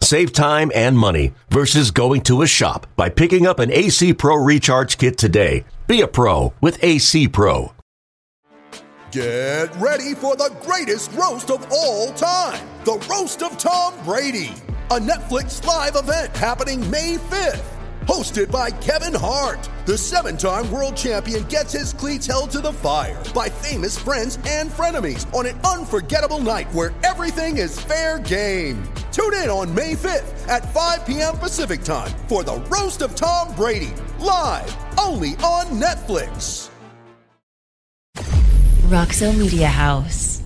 Save time and money versus going to a shop by picking up an AC Pro Recharge Kit today. Be a pro with AC Pro. Get ready for the greatest roast of all time the Roast of Tom Brady, a Netflix live event happening May 5th. Hosted by Kevin Hart, the seven time world champion gets his cleats held to the fire by famous friends and frenemies on an unforgettable night where everything is fair game. Tune in on May 5th at 5 p.m. Pacific time for the Roast of Tom Brady, live only on Netflix. Roxo Media House.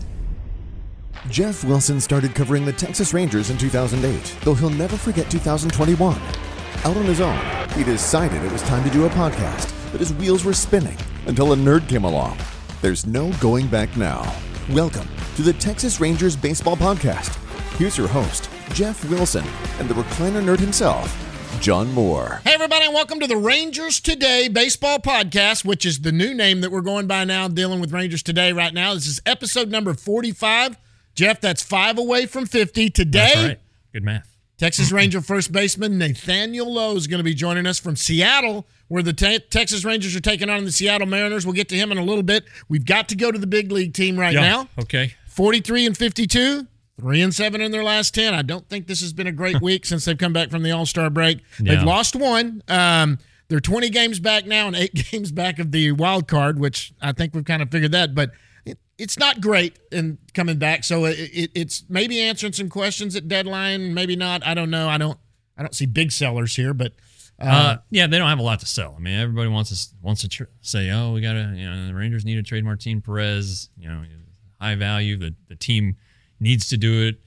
Jeff Wilson started covering the Texas Rangers in 2008, though he'll never forget 2021. Out on his own, he decided it was time to do a podcast, but his wheels were spinning until a nerd came along. There's no going back now. Welcome to the Texas Rangers Baseball Podcast. Here's your host, Jeff Wilson, and the recliner nerd himself, John Moore. Hey, everybody, and welcome to the Rangers Today Baseball Podcast, which is the new name that we're going by now, dealing with Rangers Today right now. This is episode number 45. Jeff, that's five away from 50. Today, That's right. Good math. Texas Ranger first baseman Nathaniel Lowe is going to be joining us from Seattle, where the te- Texas Rangers are taking on the Seattle Mariners. We'll get to him in a little bit. We've got to go to the big league team right Yeah. now. Okay. 43 and 52, 3 and 7 in their last 10. I don't think this has been a great week since they've come back from the All Star break. They've lost one. Um, they're 20 games back now and eight games back of the wild card, which I think we've kind of figured that. But it's not great in coming back. So it, it, it's maybe answering some questions at deadline, maybe not. I don't know. I don't. I don't see big sellers here, but Uh, yeah, they don't have a lot to sell. I mean, everybody wants to wants to tr- say, "Oh, we got to," you know, the Rangers need to trade Martin Perez. You know, high value. The the team needs to do it.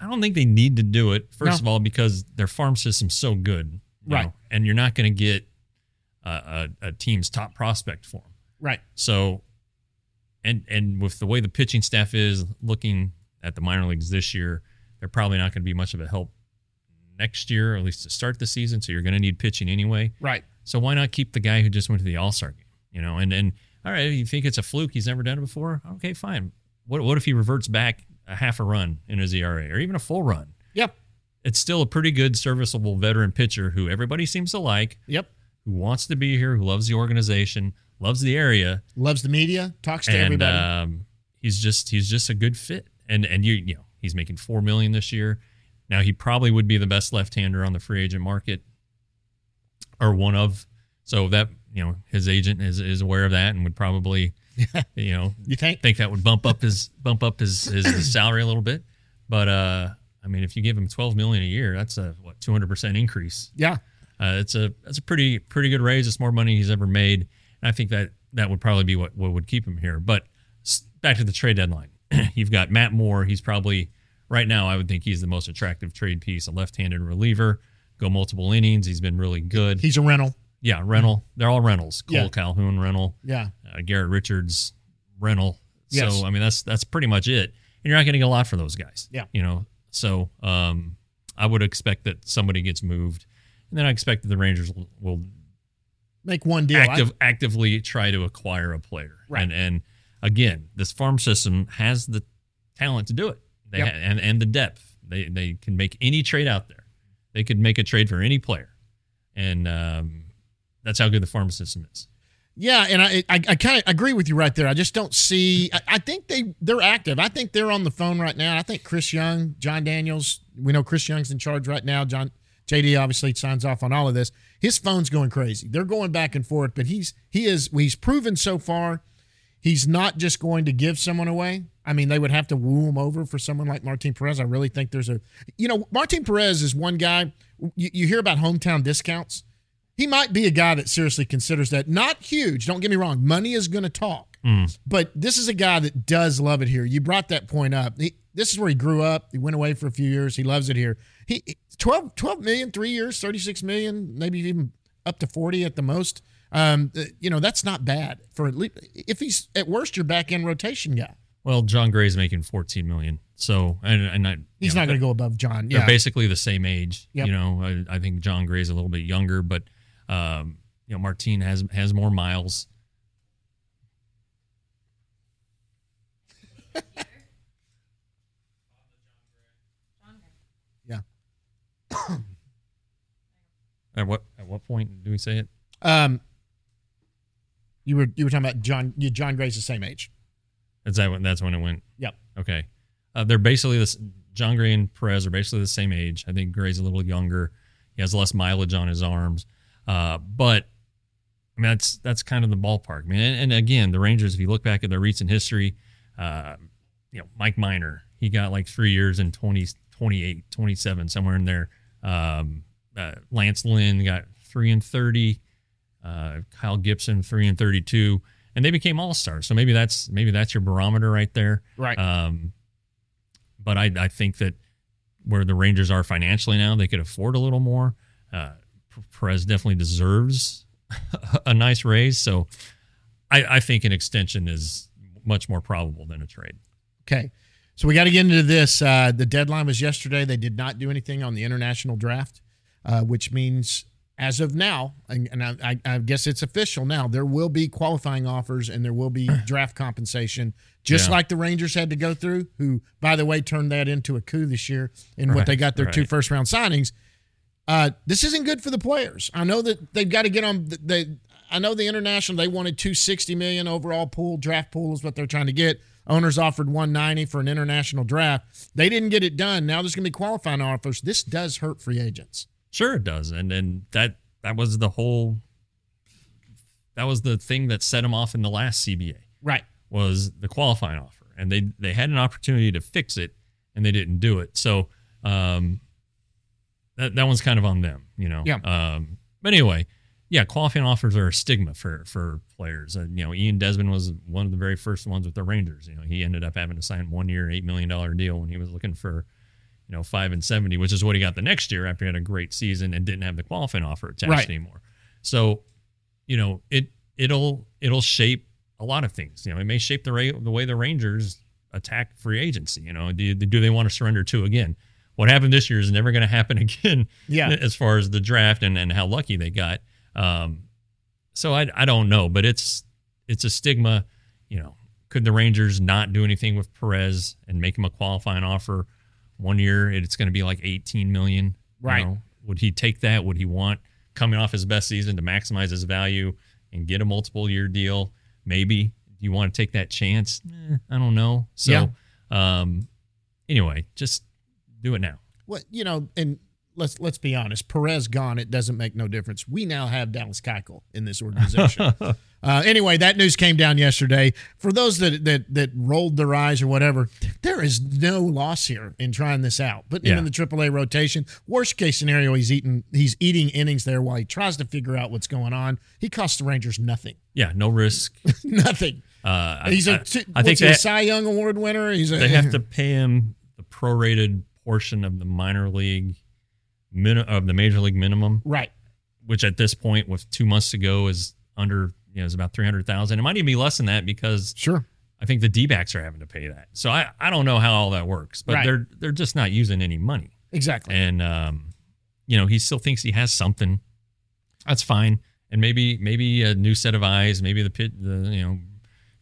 I don't think they need to do it. First No. of all, because their farm system's so good, Right. know, and you're not going to get a, a, a team's top prospect for them. right. So, and and with the way the pitching staff is looking at the minor leagues this year, they're probably not going to be much of a help next year, or at least to start the season. So you're going to need pitching anyway. Right. So why not keep the guy who just went to the All Star game? You know, and and all right, you think it's a fluke? He's never done it before. Okay, fine. What what if he reverts back a half a run in his ERA, or even a full run? Yep. It's still a pretty good, serviceable veteran pitcher who everybody seems to like, Yep. who wants to be here, who loves the organization, loves the area, Loves the media. Talks to and everybody. um, he's just he's just a good fit. And and you you know he's making four million this year. Now he probably would be the best left-hander on the free agent market, or one of. So that you know his agent is is aware of that and would probably you know you think? think that would bump up his bump up his, his, his salary a little bit. But uh, I mean, if you give him twelve million a year, that's a what two hundred percent increase. Yeah. Uh, it's a that's a pretty pretty good raise. It's more money he's ever made, and I think that that would probably be what, what would keep him here. But back to the trade deadline, you've got Matt Moore. He's probably right now. I would think he's the most attractive trade piece. A left-handed reliever, go multiple innings. He's been really good. He's a rental. yeah, rental. They're all rentals. Cole Yeah. Calhoun rental. Yeah. Uh, Garrett Richards rental. Yes. So I mean that's that's pretty much it. And you're not getting a lot for those guys. Yeah. You know. So um, I would expect that somebody gets moved, and then I expect that the Rangers will, will Make one deal. I- active, actively try to acquire a player. Right. And and again, this farm system has the talent to do it. They Yep. ha- and and the depth. They they can make any trade out there. They could make a trade for any player, and um, that's how good the farm system is. Yeah, and I I, I kind of agree with you right there. I just don't see. I, I think they they're active. I think they're on the phone right now. I think Chris Young, Jon Daniels. We know Chris Young's in charge right now. John JD obviously signs off on all of this. His phone's going crazy. They're going back and forth, but he's he is he's proven so far he's not just going to give someone away. I mean, they would have to woo him over for someone like Martin Perez. I really think there's a, you know, Martin Perez is one guy. You, you hear about hometown discounts. He might be a guy that seriously considers that. Not huge. Don't get me wrong. Money is going to talk. Mm. But this is a guy that does love it here. You brought that point up. He, this is where he grew up. He went away for a few years. He loves it here. He 12, 12 million, three years, 36 million, maybe even up to 40 at the most. Um, uh, you know, that's not bad for at least if he's at worst your back end rotation guy. Well, Jon Gray's making 14 million. So, and, and I, He's know, not going to go above John. They're Yeah. basically the same age. Yep. You know, I, I think Jon Gray's a little bit younger, but um, you know, Martine has has more miles. At what at what point do we say it? Um, you were you were talking about John. You, Jon Gray's the same age. Is that when that's when it went? Yep. Okay. Uh, they're basically this. Jon Gray and Perez are basically the same age. I think Gray's a little younger. He has less mileage on his arms, uh, but I mean that's that's kind of the ballpark, man. And, and again, the Rangers, if you look back at their recent history, uh, you know Mike Minor, he got like three years in 20, 28, 27, somewhere in there. Um, uh, Lance Lynn got three and thirty. Uh, Kyle Gibson three and thirty-two, and they became all stars. So maybe that's maybe that's your barometer right there. Right. Um, but I, I think that where the Rangers are financially now, they could afford a little more. Uh, Perez definitely deserves a nice raise. So I, I think an extension is much more probable than a trade. Okay. So we got to get into this. Uh, the deadline was yesterday. They did not do anything on the international draft, uh, which means as of now, and, and I, I, guess it's official now, there will be qualifying offers and there will be draft compensation, just Yeah. like the Rangers had to go through, who, by the way, turned that into a coup this year in what they got their two right. first round signings. Uh, this isn't good for the players. I know that they've got to get on. They, I know the international. They wanted two sixty million overall pool draft pool is what they're trying to get. Owners offered one ninety for an international draft. They didn't get it done. Now there's going to be qualifying offers. This does hurt free agents. Sure, it does, and and that that was the whole. That was the thing that set them off in the last CBA. Right. was the qualifying offer, and they they had an opportunity to fix it, and they didn't do it. So um, that that one's kind of on them, you know. Yeah. Um, but anyway, yeah, qualifying offers are a stigma for for players. And you know, Ian Desmond was one of the very first ones with the Rangers. You know, he ended up having to sign one year, eight million dollar deal when he was looking for. You know, five and seventy, which is what he got the next year after he had a great season and didn't have the qualifying offer attached Right. anymore. So, you know, it it'll it'll shape a lot of things. You know, it may shape the ra- the way the Rangers attack free agency. You know, do do they want to surrender to again? What happened this year is never going to happen again. Yeah. as far as the draft and and how lucky they got. Um, so I I don't know, but it's it's a stigma. You know, could the Rangers not do anything with Perez and make him a qualifying offer? One year, it's going to be like eighteen million. you Right. know? Would he take that? Would he want coming off his best season to maximize his value and get a multiple year deal? Maybe. Do you want to take that chance? Eh, I don't know. So, um, anyway, just do it now. What you know, and let's let's be honest. Perez gone. It doesn't make no difference. We now have Dallas Keuchel in this organization. uh, anyway, that news came down yesterday. For those that that that rolled their eyes or whatever, there is no loss here in trying this out. Putting him in the AAA rotation. Worst case scenario, he's eating he's eating innings there while he tries to figure out what's going on. He costs the Rangers nothing. Yeah, no risk. nothing. Uh, I- He's a I- I think he, a Cy Young Award winner. He's a, they have to pay him the prorated portion of the minor league min- of the major league minimum, right. which at this point, with two months to go, is under you know is about three hundred thousand. It might even be less than that because Sure. I think the D backs are having to pay that. So I, I don't know how all that works, but Right. they're they're just not using any money. Exactly. and um, you know he still thinks he has something. That's fine, and maybe maybe a new set of eyes, maybe the pit, the you know,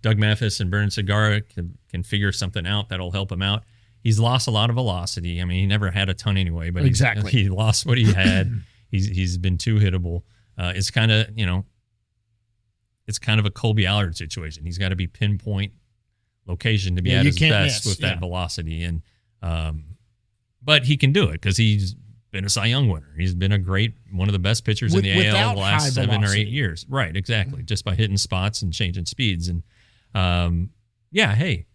Doug Mathis and Bern Segura can, can figure something out that'll help him out. He's lost a lot of velocity. I mean, he never had a ton anyway, but Exactly. he lost what he had. he's he's been too hittable. Uh, it's kind of you know, it's kind of a Kolby Allard situation. He's got to be pinpoint location to be Yeah, at his best miss, with that velocity, and um, but he can do it because he's been a Cy Young winner. He's been a great one of the best pitchers With- in the AL the last seven or eight years. Right, exactly. Just by hitting spots and changing speeds, and um, yeah, hey,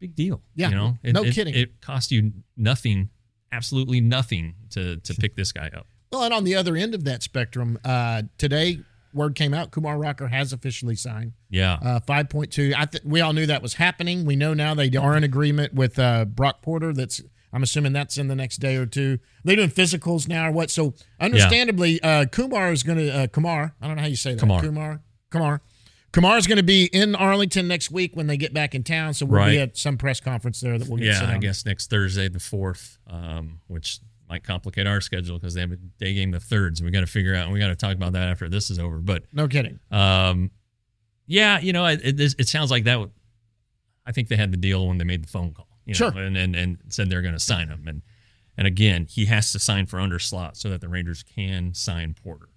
big deal. Yeah, you know, no kidding. It cost you nothing, absolutely nothing to to pick this guy up. Well, and on the other end of that spectrum, uh, today word came out Kumar Rocker has officially signed Yeah, uh, 5.2. I th- we all knew that was happening. We know now they are in agreement with uh, Brock Porter. That's I'm assuming that's in the next day or two. They're doing physicals now or what? So understandably, uh, Kumar is going to uh, Kumar. I don't know how you say that. Kumar. Kumar. Kumar. Kumar is going to be in Arlington next week when they get back in town. So we'll be at some press conference there that we'll get. Yeah, I guess next Thursday, the fourth, um, which might complicate our schedule because they have a day game the third. So we got to figure out. and We got to talk about that after this is over. But No kidding. um, yeah, you know, it, it, it sounds like that. w- I think they had the deal when they made the phone call. You know, Sure. and, and and said they're going to sign him. And and again, he has to sign for under slot so that the Rangers can sign Porter.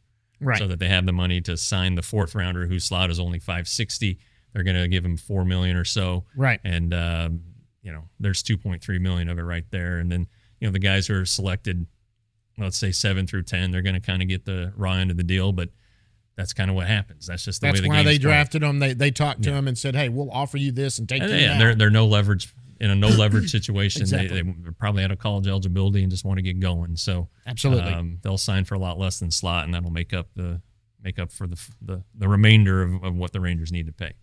Right. So that they have the money to sign the fourth rounder whose slot is only five sixty. They're going to give him four million or so. Right. And um, you know, there's two point three million of it right there. And then you know the guys who are selected, let's say seven through ten, they're going to kind of get the raw end of the deal, but. That's kind of what happens. That's just the That's way the why they played. drafted them. They they talked to him and said, "Hey, we'll offer you this and take And yeah, now." they're they're no leverage in a no leverage situation. Exactly. they, they probably out of college eligibility and just want to get going. So Absolutely. um, they'll sign for a lot less than slot, and that'll make up the make up for the the, the remainder of, of what the Rangers need to pay.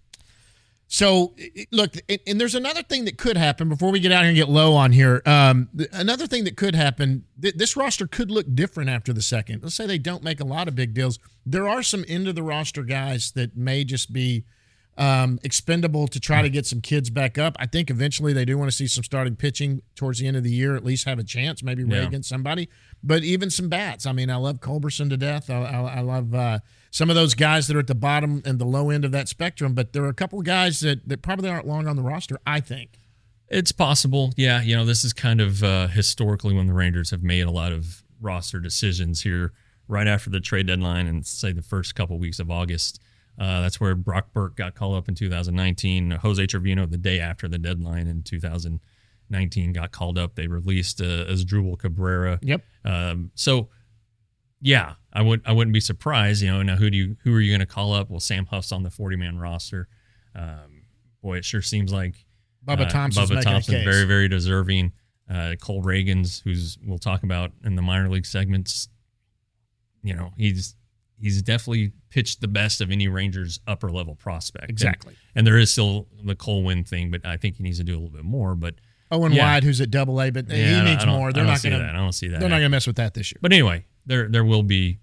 So, look, and, and there's another thing that could happen before we get out here and get low on here. Um, another thing that could happen, th- this roster could look different after the second. Let's say they don't make a lot of big deals. There are some end of the roster guys that may just be um, expendable to try to get some kids back up. I think eventually they do want to see some starting pitching towards the end of the year, at least have a chance, maybe Ray Yeah. against somebody, but even some bats. I mean, I love Culberson to death. I, I, I love uh, some of those guys that are at the bottom and the low end of that spectrum, but there are a couple of guys that, that probably aren't long on the roster, I think. It's possible. Yeah, you know, this is kind of uh, historically when the Rangers have made a lot of roster decisions here right after the trade deadline and say the first couple weeks of August. Uh, that's where Brock Burke got called up in 2019. Jose Trevino, the day after the deadline in 2019, got called up. They released uh, Asdrubal Cabrera. Yep. Um, so, yeah, I would I wouldn't be surprised. You know, now who do you who are you going to call up? Well, Sam Huff's on the 40 man roster. Um, boy, it sure seems like Bubba uh, Thompson's Bubba Thompson's very, very deserving. Uh, Cole Ragans, who's we'll talk about in the minor league segments. You know, he's he's definitely pitched the best of any Rangers upper level prospect. Exactly. And, there is still the Cole Winn thing, but I think he needs to do a little bit more. But Owen Yeah. Wide, who's at Double A, but yeah, he needs more. They're don't going that. I to. don't see that. They're not going to mess with that this year. But anyway, there there will be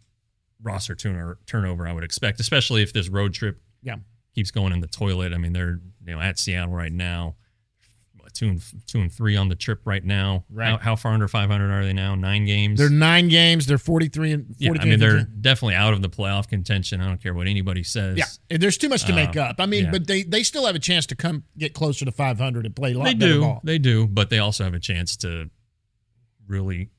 roster turnover, turnover. I would expect, especially if this road trip yeah, keeps going in the toilet. I mean, they're you know at Seattle right now, two and two and three on the trip right now. Right. How, how far under 500 are they now? Nine games. they're nine games. They're forty-three and yeah. I mean they're 15. definitely out of the playoff contention. I don't care what anybody says. Yeah, there's too much to make Uh, up. I mean, yeah. but they they still have a chance to come get closer to 500 and play a lot they do. ball. They do, but they also have a chance to really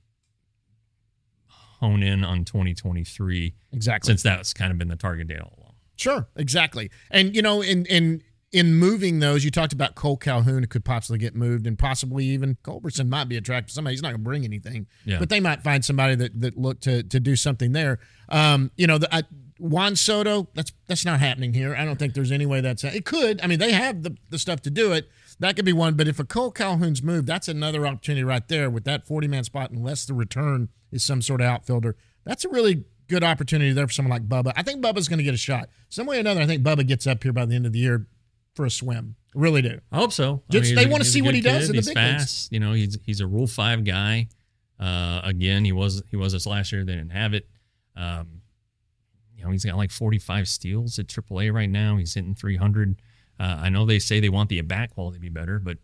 hone in on 2023 Exactly. since that's kind of been the target date all along. Sure, exactly. And you know, in in in moving those, you talked about Cole Calhoun could possibly get moved, and possibly even Culberson might be attracted to somebody. He's not going to bring anything, Yeah. but they might find somebody that that look to to do something there. Um, you know, the, I, Juan Soto, that's that's not happening here. I don't think there's any way that's it could. I mean, they have the the stuff to do it. That could be one, but if a Cole Calhoun's moved, that's another opportunity right there with that 40 man spot, unless the return is some sort of outfielder. That's a really good opportunity there for someone like Bubba. I think Bubba's going to get a shot. Some way or another, I think Bubba gets up here by the end of the year for a swim. I really do. I hope so. I mean, they a- wanna see what he does kid. in the he's big leagues. You know, he's he's a Rule Five guy. Uh, again, he was he was this last year. They didn't have it. Um, you know, he's got like 45 steals at AAA right now. He's hitting 300. Uh, I know they say they want the at bat quality to be better, but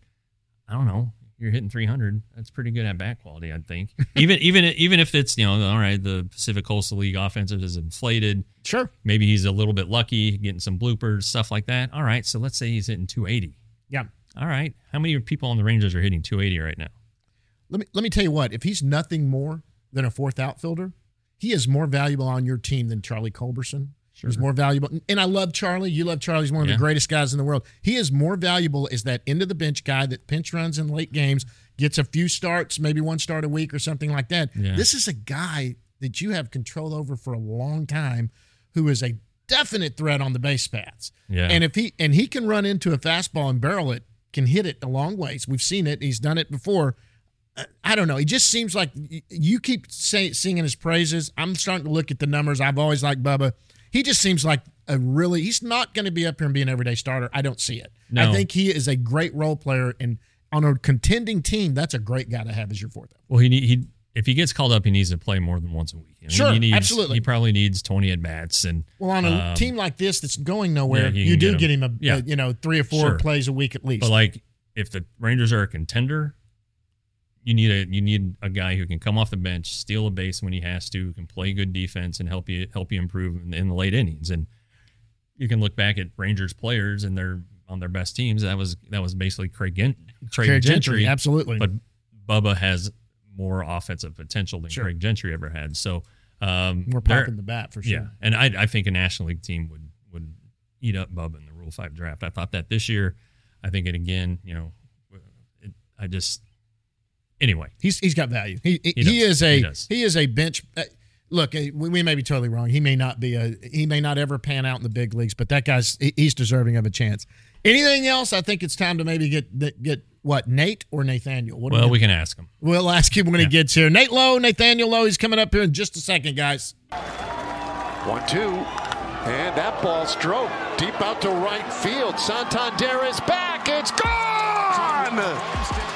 I don't know. You're hitting 300. That's pretty good at bat quality, I think. even even even if it's you know all right, the Pacific Coastal League offensive is inflated. Sure. Maybe he's a little bit lucky, getting some bloopers, stuff like that. All right, so let's say he's hitting 280. Yeah. All right. How many people on the Rangers are hitting 280 right now? Let me let me tell you what. If he's nothing more than a fourth outfielder, he is more valuable on your team than Charlie Culberson. He's more valuable, and I love Charlie. You love Charlie. He's one of Yeah. the greatest guys in the world. He is more valuable as that end of the bench guy that pinch runs in late games, gets a few starts, maybe one start a week or something like that. Yeah. This is a guy that you have control over for a long time, who is a definite threat on the base paths. Yeah. And if he and he can run into a fastball and barrel it, can hit it a long ways. We've seen it. He's done it before. I don't know. He just seems like you keep say, singing his praises. I'm starting to look at the numbers. I've always liked Bubba. He just seems like a really. He's not going to be up here and be an everyday starter. I don't see it. I think he is a great role player, and on a contending team, that's a great guy to have as your fourth. Well, he he if he gets called up, he needs to play more than once a week. You know, Sure, he needs, absolutely. He probably needs twenty at bats, and Well, on a um, team like this that's going nowhere, yeah, you do get get him. him, a, Yeah. a, you know three or four Sure. plays a week at least. But like, if the Rangers are a contender, you need a you need a guy who can come off the bench, steal a base when he has to, can play good defense and help you help you improve in, in the late innings. And you can look back at Rangers players and they're on their best teams. That was that was basically Craig Gen- Craig, Craig Gentry, Gentry, absolutely. But Bubba has more offensive potential than Sure. Craig Gentry ever had. So um, More they're- pop in the bat for sure. yeah, and I, I think a National League team would would eat up Bubba in the Rule Five draft. I thought that this year. I think it again. You know, it, I just anyway. He's he's got value. He he, He he is a He he, is a bench. Uh, look, uh, we, we may be totally wrong. He may not be a he may not ever pan out in the big leagues, but that guy's he's deserving of a chance. Anything else? I think it's time to maybe get get what Nate or Nathaniel. What Well, we, we can ask him. we'll ask him when Yeah. he gets here. Nate Lowe, Nathaniel Lowe. He's coming up here in just a second, guys. One, two. And that ball stroke deep out to right field. Santander is back. It's gone.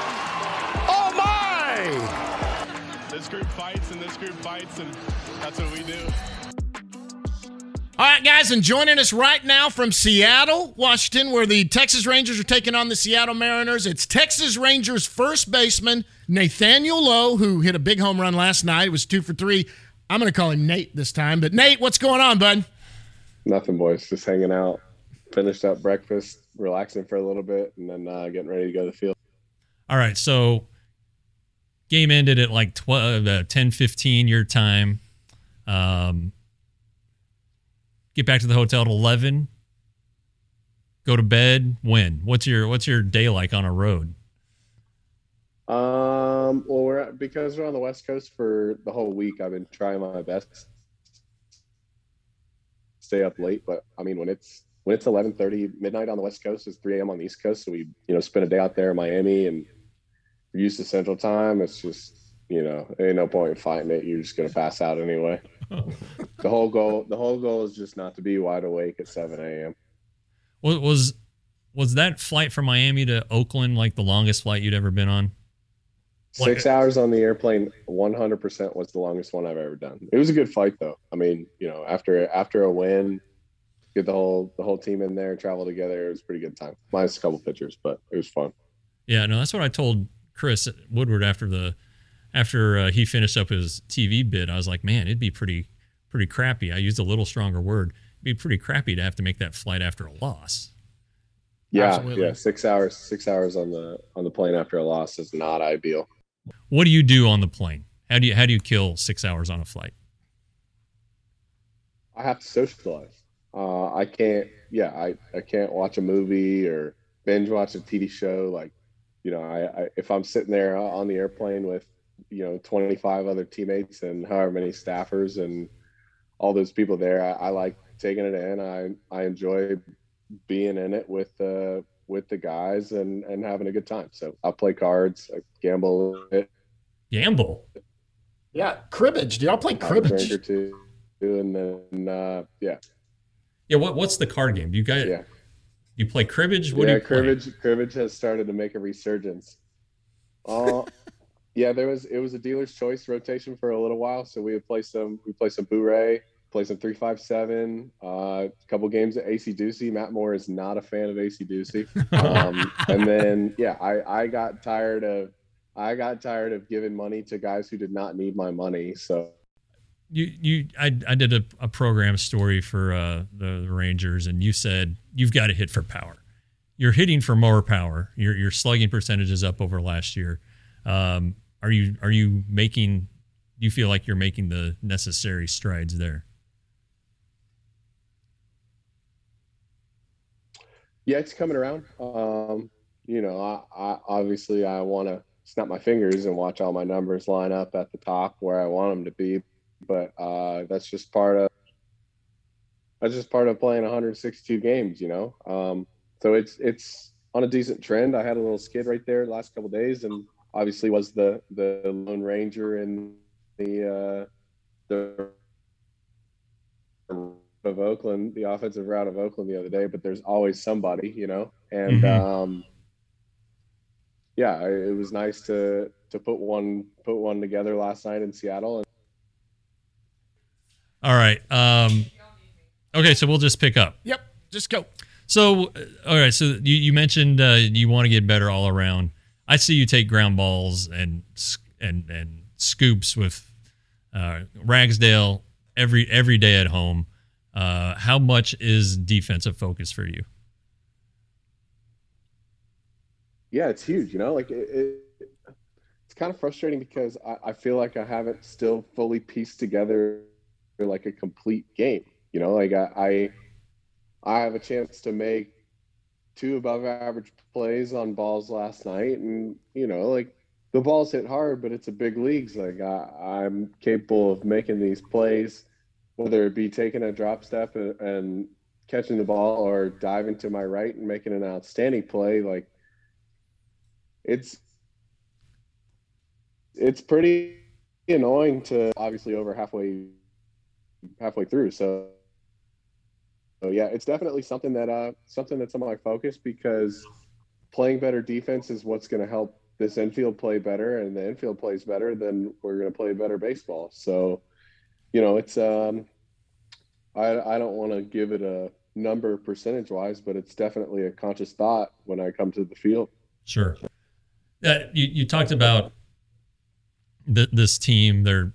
My. This group fights and this group fights, and that's what we do. All right, guys, and joining us right now from Seattle, Washington, where the Texas Rangers are taking on the Seattle Mariners, it's Texas Rangers first baseman Nathaniel Lowe, who hit a big home run last night. It was two for three. I'm going to call him Nate this time. But Nate, what's going on, bud? Nothing, boys. Just hanging out. Finished up breakfast, relaxing for a little bit, and then uh, getting ready to go to the field. All right, so game ended at like 12, uh, 10, 15 your time. Um, get back to the hotel at 11. Go to bed. When? What's your What's your day like on a road? Um, well, we're at, because we're on the West Coast for the whole week. I've been trying my best stay up late, but I mean, when it's when it's eleven thirty midnight on the West Coast, it's three a.m. on the East Coast. So we, you know, spend a day out there in Miami, and used to Central Time. It's just, you know, ain't no point in fighting it. You're just gonna pass out anyway. the whole goal, the whole goal is just not to be wide awake at seven a.m. Was was was that flight from Miami to Oakland like the longest flight you'd ever been on? Six hours on the airplane, one hundred percent was the longest one I've ever done. It was a good fight though. I mean, you know, after after a win, get the whole the whole team in there, travel together. It was pretty good time. Minus a couple pictures, but it was fun. Yeah, no, that's what I told Chris Woodward after the after uh, he finished up his TV bid. I was like, man, it'd be pretty pretty crappy. I used a little stronger word. It'd be pretty crappy to have to make that flight after a loss. Yeah, Absolutely. yeah. Six hours, six hours on the on the plane after a loss is not ideal. What do you do on the plane? How do you how do you kill six hours on a flight? I have to socialize. Uh, I can't. Yeah, I, I can't watch a movie or binge watch a TV show. Like, you know, I, I if I'm sitting there on the airplane with you know 25 other teammates and however many staffers and all those people there, I, I like taking it in. I I enjoy being in it with uh with the guys and and having a good time. So I play cards, I gamble a bit, Gamble. Yeah, cribbage. Do y'all play have a drink or cribbage? two, and then uh, yeah, Yeah, what what's the card game? Do you guys yeah. You play cribbage? What do yeah, you play? cribbage cribbage has started to make a resurgence. Uh, yeah, there was it was a dealer's choice rotation for a little while, so we would play some we play some Boo-Ray, play some three five seven, uh, a couple games of acey-deucey. Matt Moore is not a fan of acey-deucey, um, and then yeah, I I got tired of I got tired of giving money to guys who did not need my money, so you you I, I did a, a program story for uh, the, the Rangers, and you said you've got to hit for power. You're hitting for more power. Your your slugging percentage is up over last year. Um, are you are you making? Do you feel like you're making the necessary strides there? yeah, it's coming around. Um, you know, I, I obviously I want to snap my fingers and watch all my numbers line up at the top where I want them to be, but uh, that's just part of that's just part of playing 162 games. You know, um, so it's it's on a decent trend. I had a little skid right there the last couple days, and obviously was the the Lone Ranger in the uh, the of Oakland, the offensive route of Oakland the other day, but there's always somebody, you know. And Mhm. um yeah, it was nice to to put one put one together last night in Seattle. All right. Um, okay, so we'll just pick up. Yep, just go. So, uh, all right. So you, you mentioned uh, you want to get better all around. I see you take ground balls and and and scoops with uh, Ragsdale every every day at home. Uh, how much is defensive focus for you? Yeah, it's huge. You know, like it, it it's kind of frustrating because I, I feel like I haven't still fully pieced together like a complete game. You know, like I, I, I have a chance to make two above average plays on balls last night, and you know, like the balls hit hard, but it's a big leagues. Like I, I'm capable of making these plays, whether it be taking a drop step and, and catching the ball or diving to my right and making an outstanding play. Like it's it's pretty annoying to obviously over halfway halfway through. So, so yeah, it's definitely something that uh something that's on my focus because playing better defense is what's going to help this infield play better, and the infield plays better, then we're going to play better baseball. So, you know, it's um, I I don't want to give it a number percentage wise, but it's definitely a conscious thought when I come to the field. Sure. Uh, you you talked about th- this team. They're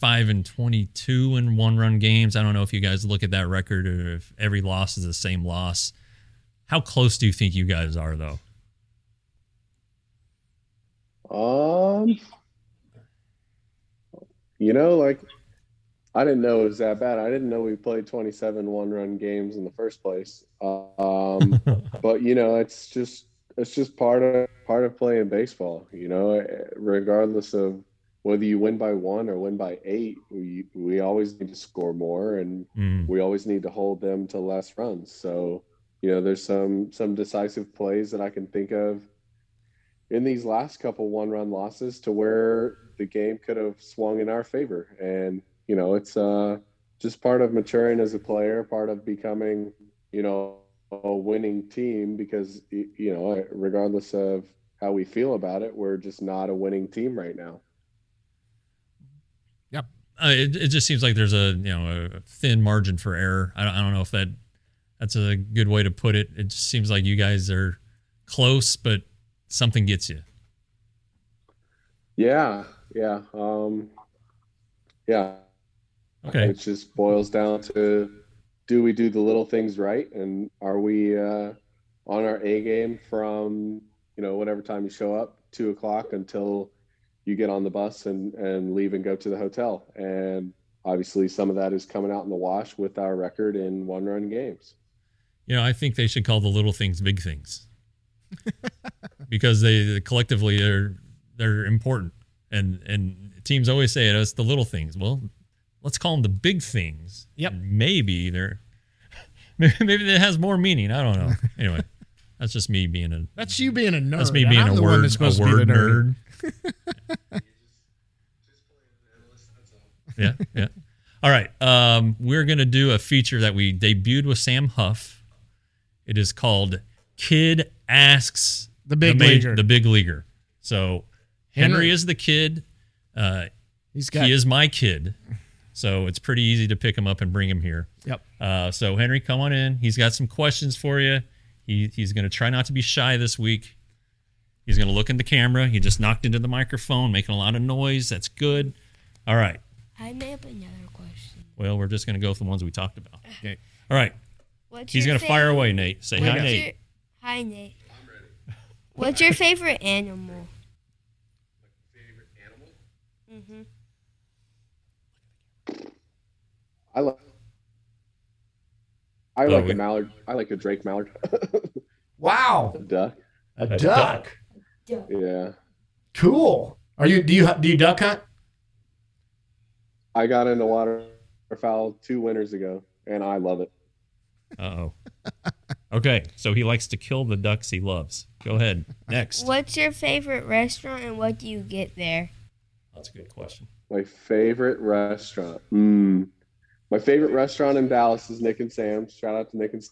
five and twenty-two in one-run games. I don't know if you guys look at that record or if every loss is the same loss. How close do you think you guys are, though? Um, you know, like I didn't know it was that bad. I didn't know we played 27 one-run games in the first place. Um, but you know, it's just it's just part of part of playing baseball. You know, regardless of whether you win by one or win by eight, we we always need to score more, and mm. we always need to hold them to less runs. So, you know, there's some some decisive plays that I can think of in these last couple one run losses to where the game could have swung in our favor, and you know, it's uh just part of maturing as a player, part of becoming, you know, a winning team because you know, regardless of how we feel about it, we're just not a winning team right now. Uh, it, it just seems like there's a you know a thin margin for error. I don't, I don't know if that that's a good way to put it. It just seems like you guys are close, but something gets you. Yeah, yeah, um, yeah. Okay. It just boils down to do we do the little things right, and are we uh, on our A game from you know whatever time you show up, two o'clock until you get on the bus and and leave and go to the hotel. And obviously some of that is coming out in the wash with our record in one run games. You know i think they should call the little things big things. Because they collectively are they're important. And and teams always say it it's the little things well let's call them the big things. Yep. Maybe they're maybe it has more meaning. I don't know. Anyway that's just me being a that's you being a nerd that's me being I'm a word, a word nerd. yeah, yeah. All right. Um, we're going to do a feature that we debuted with Sam Huff. It is called Kid Asks the Big the Leaguer. The Big Leaguer. So Henry, Henry is the kid. Uh, He's got, he is my kid. So it's pretty easy to pick him up and bring him here. Yep. Uh, so Henry, come on in. He's got some questions for you. He, he's going to try not to be shy this week. He's going to look in the camera. He just knocked into the microphone, making a lot of noise. That's good. All right. I may have another question. Well, we're just going to go with the ones we talked about. Okay. All right. What's He's going to fire away, Nate. Say hi, Nate. Your, hi, Nate. I'm ready. What's your favorite animal? favorite animal? Mm-hmm. I like. I like oh, a mallard. I like a Drake mallard. wow. A duck. A, a duck. duck. Yeah. Cool. Are you do you do you duck hunt? I got into waterfowl two winters ago, and I love it. oh. okay, so he likes to kill the ducks he loves. Go ahead. Next. What's your favorite restaurant, and what do you get there? That's a good question. My favorite restaurant. Mm. My favorite restaurant in Dallas is Nick and Sam's. Shout out to Nick and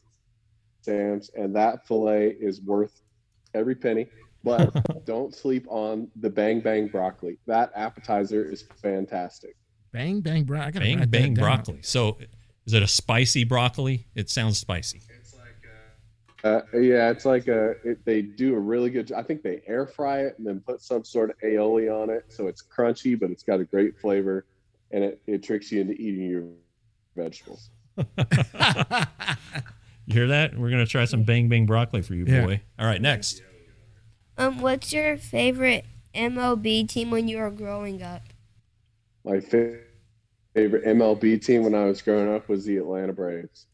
Sam's, and that fillet is worth every penny. But don't sleep on the bang bang broccoli. That appetizer is fantastic. Bang bang broccoli. Bang bang broccoli. So, is it a spicy broccoli? It sounds spicy. Uh, yeah, it's like a. It, they do a really good. I think they air fry it and then put some sort of aioli on it, so it's crunchy, but it's got a great flavor, and it, it tricks you into eating your vegetables. You hear that? We're gonna try some bang bang broccoli for you, Yeah. boy. All right, next. Um, what's your favorite MLB team when you were growing up? My fa- favorite MLB team when I was growing up was the Atlanta Braves.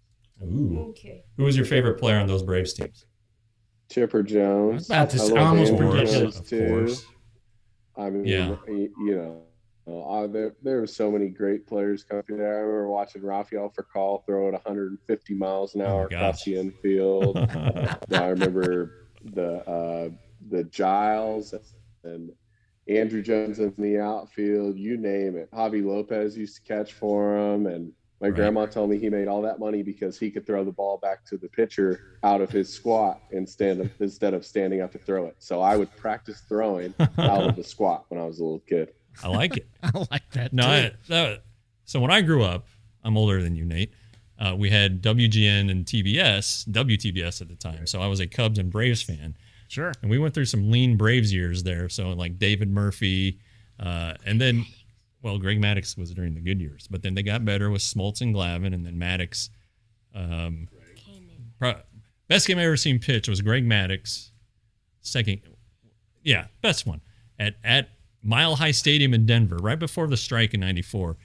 Ooh. Okay. Who was your favorite player on those Braves teams? Chipper Jones. I about to I say- I almost Andrew predicted Of course. I mean, Yeah. you know, uh, there there were so many great players coming through there. I remember watching Rafael Furcal throw it 150 miles an Oh hour across the infield. I remember the uh, the Giles and Andruw Jones in the outfield. You name it. Javy Lopez used to catch for him, and my Right. grandma told me he made all that money because he could throw the ball back to the pitcher out of his squat and stand instead of standing up to throw it. So I would practice throwing out of the squat when I was a little kid. I like it. I like that. No, too. I, that, so when I grew up, I'm older than you, Nate. Uh, we had WGN and TBS, WTBS at the time. So I was a Cubs and Braves fan, sure. and we went through some lean Braves years there. So like David Murphy, uh, and then, well, Greg Maddux was during the good years, but then they got better with Smoltz and Glavine, and then Maddux. Um, pro- best game I ever seen pitch was Greg Maddux. Second, yeah, best one at at Mile High Stadium in Denver, right before the strike in '94.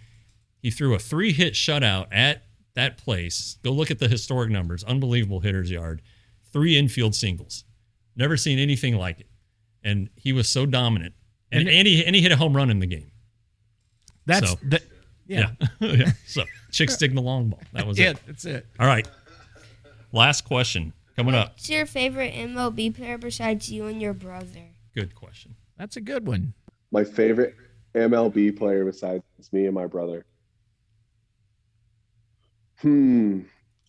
He threw a three hit shutout at that place. Go look at the historic numbers. Unbelievable hitter's yard. Three infield singles. Never seen anything like it. And he was so dominant. And, And- and, he, and he hit a home run in the game. That's So- that. Yeah. Yeah. yeah. So chick stick the long ball. That was Yeah, it. that's it. All right. Last question coming up. What's your favorite MLB player besides you and your brother? Good question. That's a good one. My favorite MLB player besides me and my brother. Hmm.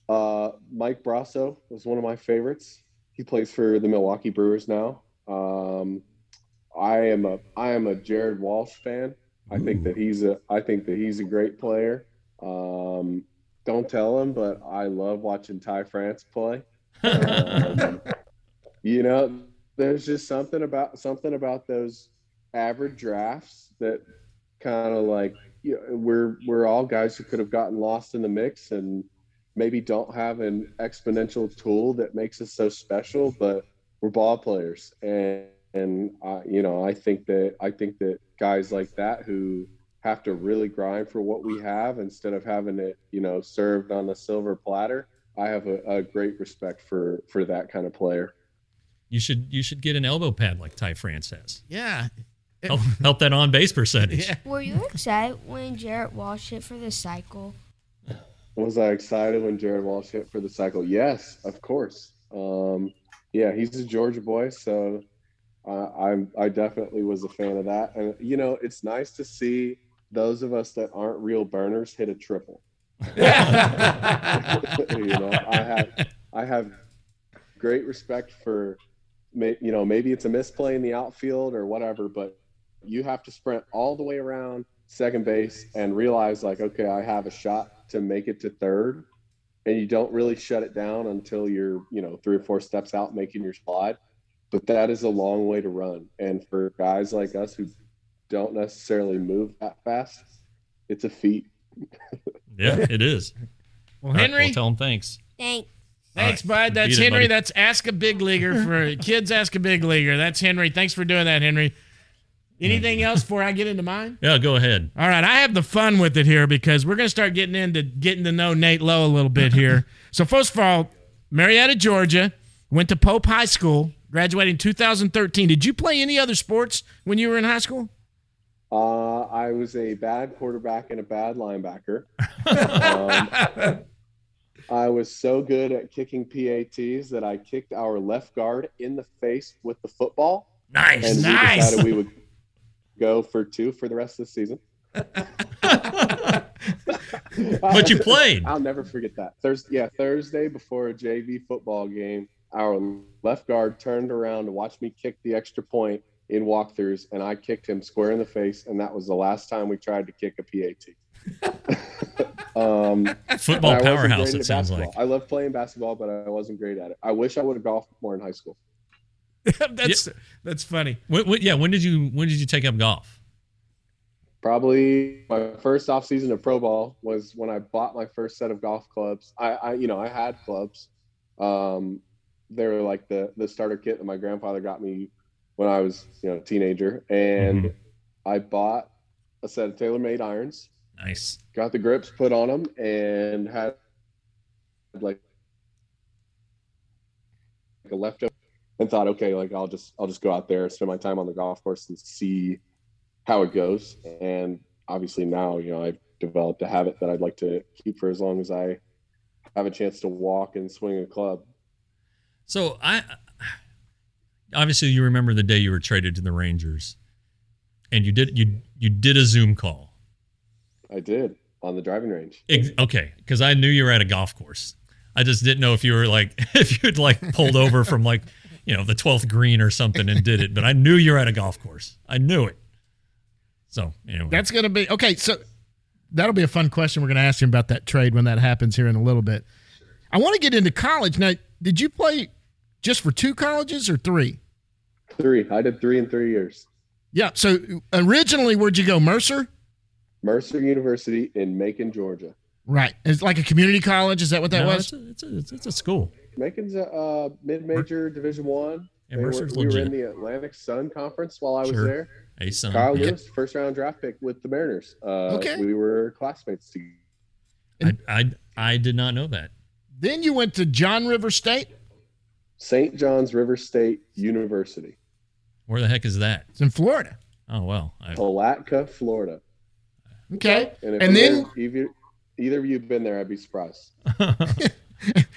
Uh, Mike Brosseau was one of my favorites. He plays for the Milwaukee Brewers now. Um, I am a I am a Jared Walsh fan. I think that he's a I think that he's a great player. Um, don't tell him, but I love watching Ty France play. Um, you know, there's just something about something about those average drafts that kind of like you know, we're we're all guys who could have gotten lost in the mix and maybe don't have an exponential tool that makes us so special, but we're ball players and and uh, you know I think that I think that guys like that who have to really grind for what we have instead of having it you know served on a silver platter. I have a, a great respect for for that kind of player. You should you should get an elbow pad like Ty France has. Yeah. Help, help that on base percentage. Yeah. Were you excited when Jared Walsh hit for the cycle? Was I excited when Jared Walsh hit for the cycle? Yes, of course. Um, yeah, he's a Georgia boy, so uh, I'm I definitely was a fan of that. And you know, it's nice to see those of us that aren't real burners hit a triple. you know, I have I have great respect for, you know, maybe it's a misplay in the outfield or whatever, but you have to sprint all the way around second base and realize like, okay, I have a shot to make it to third, and you don't really shut it down until you're, you know, three or four steps out making your slide. But that is a long way to run, and for guys like us who don't necessarily move that fast, it's a feat. Yeah, it is. Well, All right, Henry, well, tell him thanks. Thanks. thanks, All right. bud. That's it, Henry. buddy. That's Ask a Big Leaguer for kids. Ask a Big Leaguer. That's Henry. Thanks for doing that, Henry. Anything else before I get into mine? Yeah, go ahead. All right, I have the fun with it here because we're going to start getting into getting to know Nate Lowe a little bit here. so first of all, Marietta, Georgia, went to Pope High School, graduated in 2013. Did you play any other sports when you were in high school? Uh, I was a bad quarterback and a bad linebacker. um, I was so good at kicking PATs that I kicked our left guard in the face with the football, Nice. and we Nice. decided we would go for two for the rest of the season. But you played. I'll never forget that. Thursday, yeah, Thursday before a JV football game, our left guard turned around to watch me kick the extra point in walkthroughs, and I kicked him square in the face, and that was the last time we tried to kick a PAT. um, Football and I wasn't powerhouse, it sounds basketball. like. I love playing basketball, but I wasn't great at it. I wish I would have golfed more in high school. that's that's funny. When, when, yeah, when did you when did you take up golf? Probably my first off season of pro ball was when I bought my first set of golf clubs. I, I you know, I had clubs. Um, they were like the the starter kit that my grandfather got me when I was you know a teenager, and Mhm. I bought a set of TaylorMade irons. Nice. Got the grips put on them, and had like a leftover, and thought, okay, like I'll just I'll just go out there, spend my time on the golf course, and see how it goes. And obviously now, you know, I've developed a habit that I'd like to keep for as long as I have a chance to walk and swing a club. So I obviously you remember the day you were traded to the Rangers, and you did you you did a Zoom call. I did on the driving range. Ex- Okay, because I knew you were at a golf course. I just didn't know if you were like if you'd like pulled over from like you know the twelfth green or something and did it, but I knew you're at a golf course. I knew it. So anyway, That's going to be okay. So that'll be a fun question. We're going to ask him about that trade when that happens here in a little bit. I want to get into college now. Did you play just for two colleges or three? Three. I did three in three years. Yeah. So originally, where'd you go? Mercer. Mercer University in Macon, Georgia. Right. It's like a community college. Is that what that No, was? It's it's, a, it's, a, it's a school. Macon's a uh, mid-major Division One. Yeah, They were- Mercer's we were in the Atlantic Sun Conference while I was Sure. there. A son. Kyle yeah. Lewis, first round draft pick with the Mariners. Uh, Okay. We were classmates together. I, I I did not know that. Then you went to John River State. St. John's River State University, Where the heck is that? It's in Florida. Oh well. I, Palatka, Florida. Okay. And, if And then if you, either of you have been there, I'd be surprised.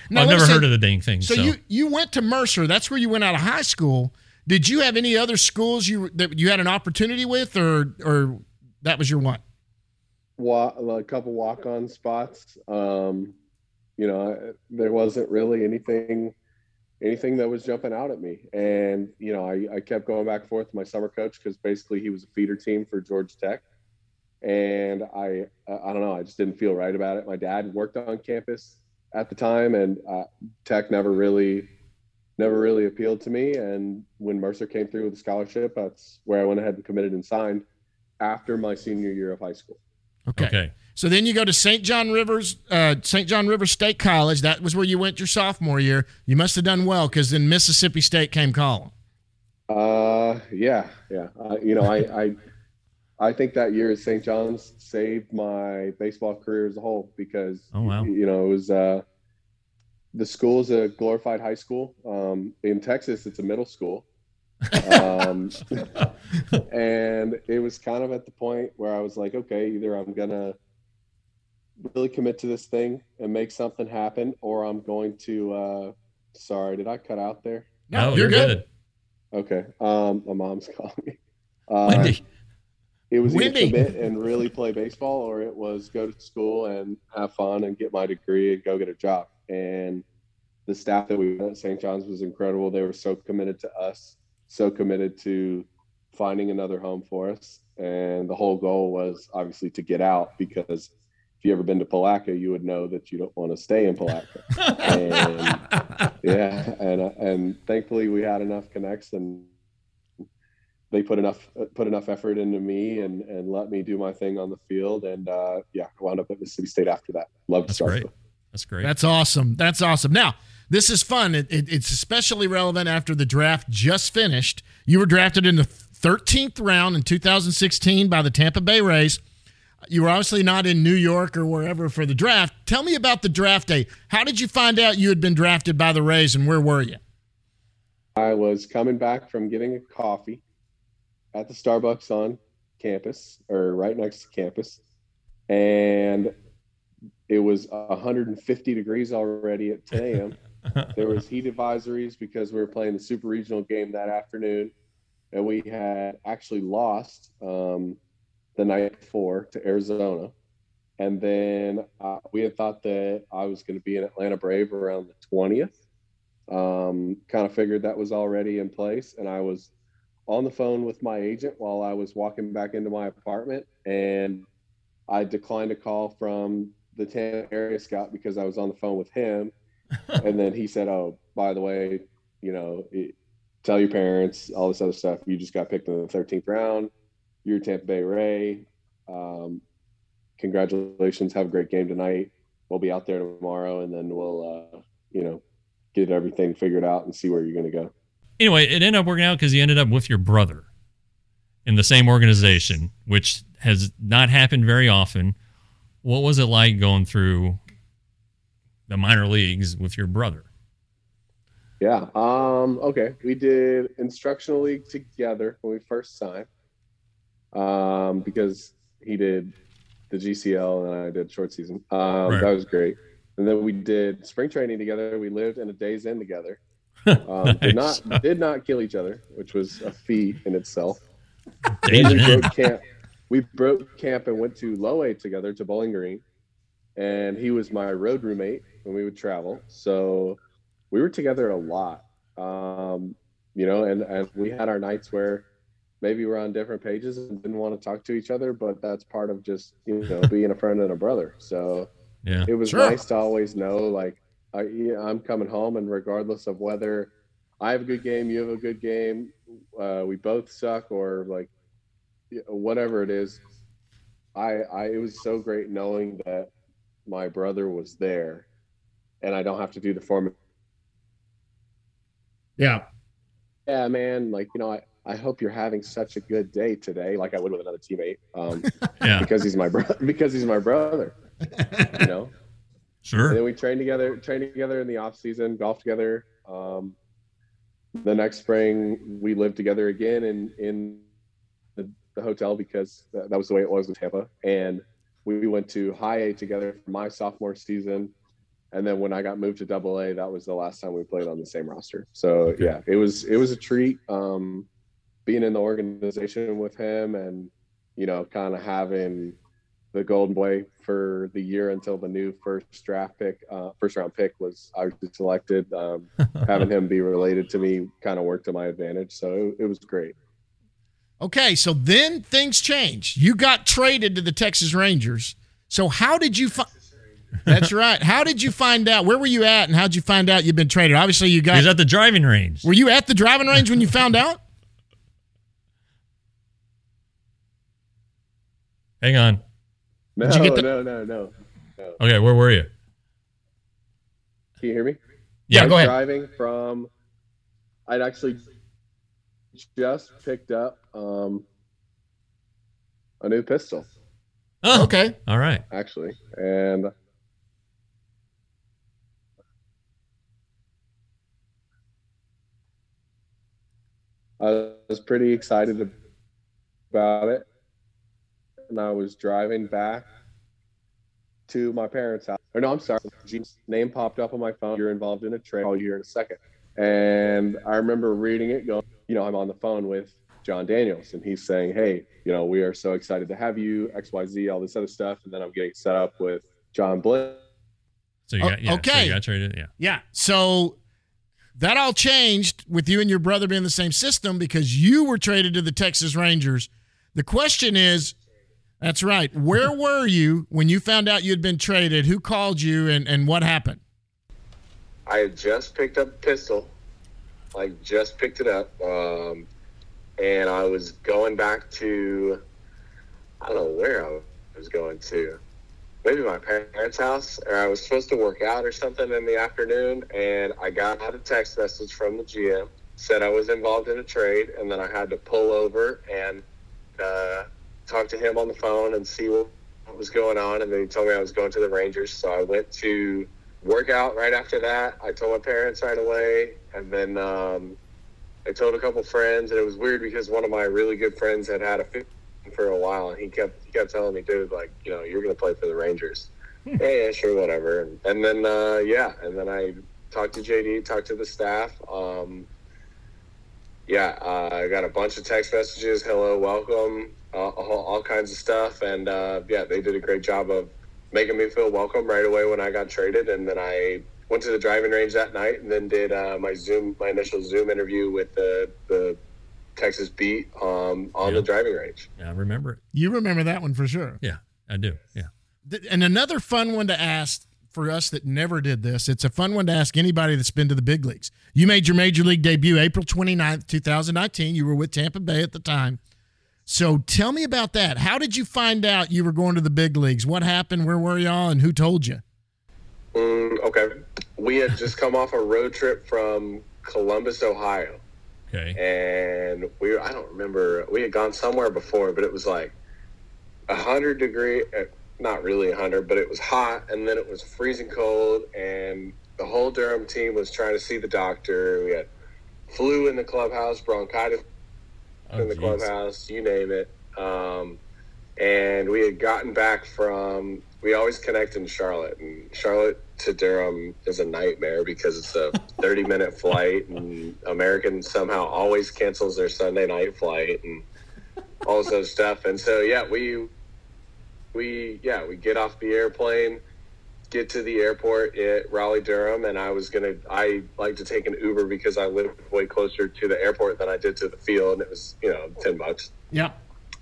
Now, I've never say- heard of the dang thing. So, So, you you went to Mercer. That's where you went out of high school. Did you have any other schools you that you had an opportunity with, or or that was your one? Wa- a couple walk-on spots. Um, you know, there wasn't really anything anything that was jumping out at me. And you know, I, I kept going back and forth with my summer coach because basically he was a feeder team for Georgia Tech. And I I don't know, I just didn't feel right about it. My dad worked on campus at the time, and uh, Tech never really never really appealed to me. And when Mercer came through with a scholarship, that's where I went ahead and committed and signed after my senior year of high school. Okay. okay. So then you go to St. John Rivers, uh, St. John River State College. That was where you went your sophomore year. You must have done well because then Mississippi State came calling. Uh, yeah, yeah. Uh, you know, I, I, I think that year at St. John's saved my baseball career as a whole because, Oh, wow. you know, it was uh, the school is a glorified high school. Um, in Texas, it's a middle school. um, and it was kind of at the point where I was like, okay, either I'm gonna really commit to this thing and make something happen, or I'm going to. Uh, sorry, did I cut out there? No, oh, you're good. Okay. Um, my mom's calling me. Uh, Wendy. It was either commit and really play baseball, or it was go to school and have fun and get my degree and go get a job. And the staff that we had at St. John's was incredible. They were so committed to us, so committed to finding another home for us. And the whole goal was obviously to get out because if you ever been to Palatka, you would know that you don't want to stay in Palatka. and yeah, and uh, and thankfully we had enough connects and they put enough put enough effort into me and and let me do my thing on the field and uh, yeah, I wound up at Mississippi State after that. Loved That's Starkville. great. That's great. That's awesome. That's awesome. Now, this is fun. It, it, it's especially relevant after the draft just finished. You were drafted in the 13th round in 2016 by the Tampa Bay Rays. You were obviously not in New York or wherever for the draft. Tell me about the draft day. How did you find out you had been drafted by the Rays and where were you? I was coming back from getting a coffee at the Starbucks on campus or right next to campus. And it was 150 degrees already at 10 a.m. there was heat advisories because we were playing the super regional game that afternoon. And we had actually lost um, the night before to Arizona. And then uh, we had thought that I was going to be in Atlanta Brave around the 20th. um, kind of figured that was already in place. And I was on the phone with my agent while I was walking back into my apartment, and I declined a call from the Tampa area scout because I was on the phone with him. and then he said, "Oh, by the way, you know, it, tell your parents all this other stuff. You just got picked in the 13th round. You're Tampa Bay Ray. Um, congratulations. Have a great game tonight. We'll be out there tomorrow, and then we'll, uh, you know, get everything figured out and see where you're going to go." Anyway, it ended up working out because you ended up with your brother in the same organization, which has not happened very often. What was it like going through the minor leagues with your brother? Yeah. Um, okay. We did instructional league together when we first signed. Um, because he did the GCL and I did short season. Um, Right. that was great. And then we did spring training together. We lived in a Days Inn together. Um, did not did not kill each other, which was a feat in itself. We broke camp. We broke camp and went to Low A together to Bowling Green, and he was my road roommate when we would travel. So we were together a lot, um, you know, and and we had our nights where maybe we're on different pages and didn't want to talk to each other, but that's part of just you know being a friend and a brother. So Yeah. it was Sure. nice to always know like I, I'm coming home, and regardless of whether I have a good game, you have a good game, uh, we both suck, or like whatever it is, I, I it was so great knowing that my brother was there, and I don't have to do the form. Yeah. Yeah, man. Like you know, I, I hope you're having such a good day today, like I would with another teammate, um, Yeah. because he's my brother. Because he's my brother. You know. And Sure. then we trained together, trained together in the off season, golf together. Um, the next spring, we lived together again in in the, the hotel because that, that was the way it was in Tampa. And we went to high A together for my sophomore season. And then when I got moved to double A, that was the last time we played on the same roster. So yeah, it was it was a treat um, being in the organization with him and you know kind of having the golden boy for the year until the new first draft pick, uh, first round pick was obviously selected. Um, having him be related to me kind of worked to my advantage, so it, it was great. Okay, so then things changed. You got traded to the Texas Rangers. So how did you find? That's right. How did you find out? Where were you at, and how did you find out you'd been traded? Obviously, you He got. was at the driving range. were you at the driving range when you found out? Hang on. No, Did you get the- no, no, no, no. Okay, where were you? Can you hear me? Yeah, I was go ahead. Driving from, I'd actually just picked up um, a new pistol, Oh, Okay. All right. actually, and I was pretty excited about it. And I was driving back to my parents' house. Or no, I'm sorry. Gene's name popped up on my phone. You're involved in a trade. I'll here in a second. And I remember reading it, going, you know, I'm on the phone with Jon Daniels, and he's saying, "Hey, you know, we are so excited to have you, X, Y, Z, all this other stuff." And then I'm getting set up with John Bliss. So you got yeah, So okay. you got traded. Yeah. Yeah. So that all changed with you and your brother being the same system because you were traded to the Texas Rangers. The question is, that's right. Where were you when you found out you had been traded? Who called you, and and what happened? I had just picked up a pistol, I just picked it up, um, and I was going back to, I don't know where I was going to, maybe my parents' house, or I was supposed to work out or something in the afternoon, and I got a text message from the GM said I was involved in a trade, and then I had to pull over and uh, talk to him on the phone and see what, what was going on, and then he told me I was going to the Rangers, so I went to work out right after that. I told my parents right away, and then um, I told a couple friends, and it was weird because one of my really good friends had had a fit for a while, and he kept he kept telling me, dude, like you know, you're gonna play for the Rangers. yeah, yeah, sure, whatever. And, and then uh, yeah, and then I talked to JD, talked to the staff. Um, yeah, uh, I got a bunch of text messages, hello, welcome, all, all kinds of stuff, and uh, yeah, they did a great job of making me feel welcome right away when I got traded, and then I went to the driving range that night, and then did uh, my Zoom, my initial Zoom interview with the the Texas beat um, on Yeah. the driving range. Yeah, I remember it. You remember that one for sure. Yeah, I do. Yeah. And another fun one to ask for us that never did this. It's a fun one to ask anybody that's been to the big leagues. You made your major league debut April 29th, 2019. You were with Tampa Bay at the time. So tell me about that. How did you find out you were going to the big leagues? What happened? Where were y'all? And who told you? Mm, okay, we had just come off a road trip from Columbus, Ohio. Okay. and we were, I don't remember we had gone somewhere before, but it was like a hundred degree, uh, not really a hundred, but it was hot, and then it was freezing cold, and the whole Durham team was trying to see the doctor. We had flu in the clubhouse, bronchitis Oh, in the geez. clubhouse, you name it. Um, and we had gotten back from. We always connect in Charlotte, and Charlotte to Durham is a nightmare because it's a 30 minute flight, and American somehow always cancels their Sunday night flight, and all this other stuff. And so, yeah, we we yeah we get off the airplane get to the airport at Raleigh Durham and I was gonna I like to take an Uber because I live way closer to the airport than I did to the field and it was you know ten bucks. Yeah.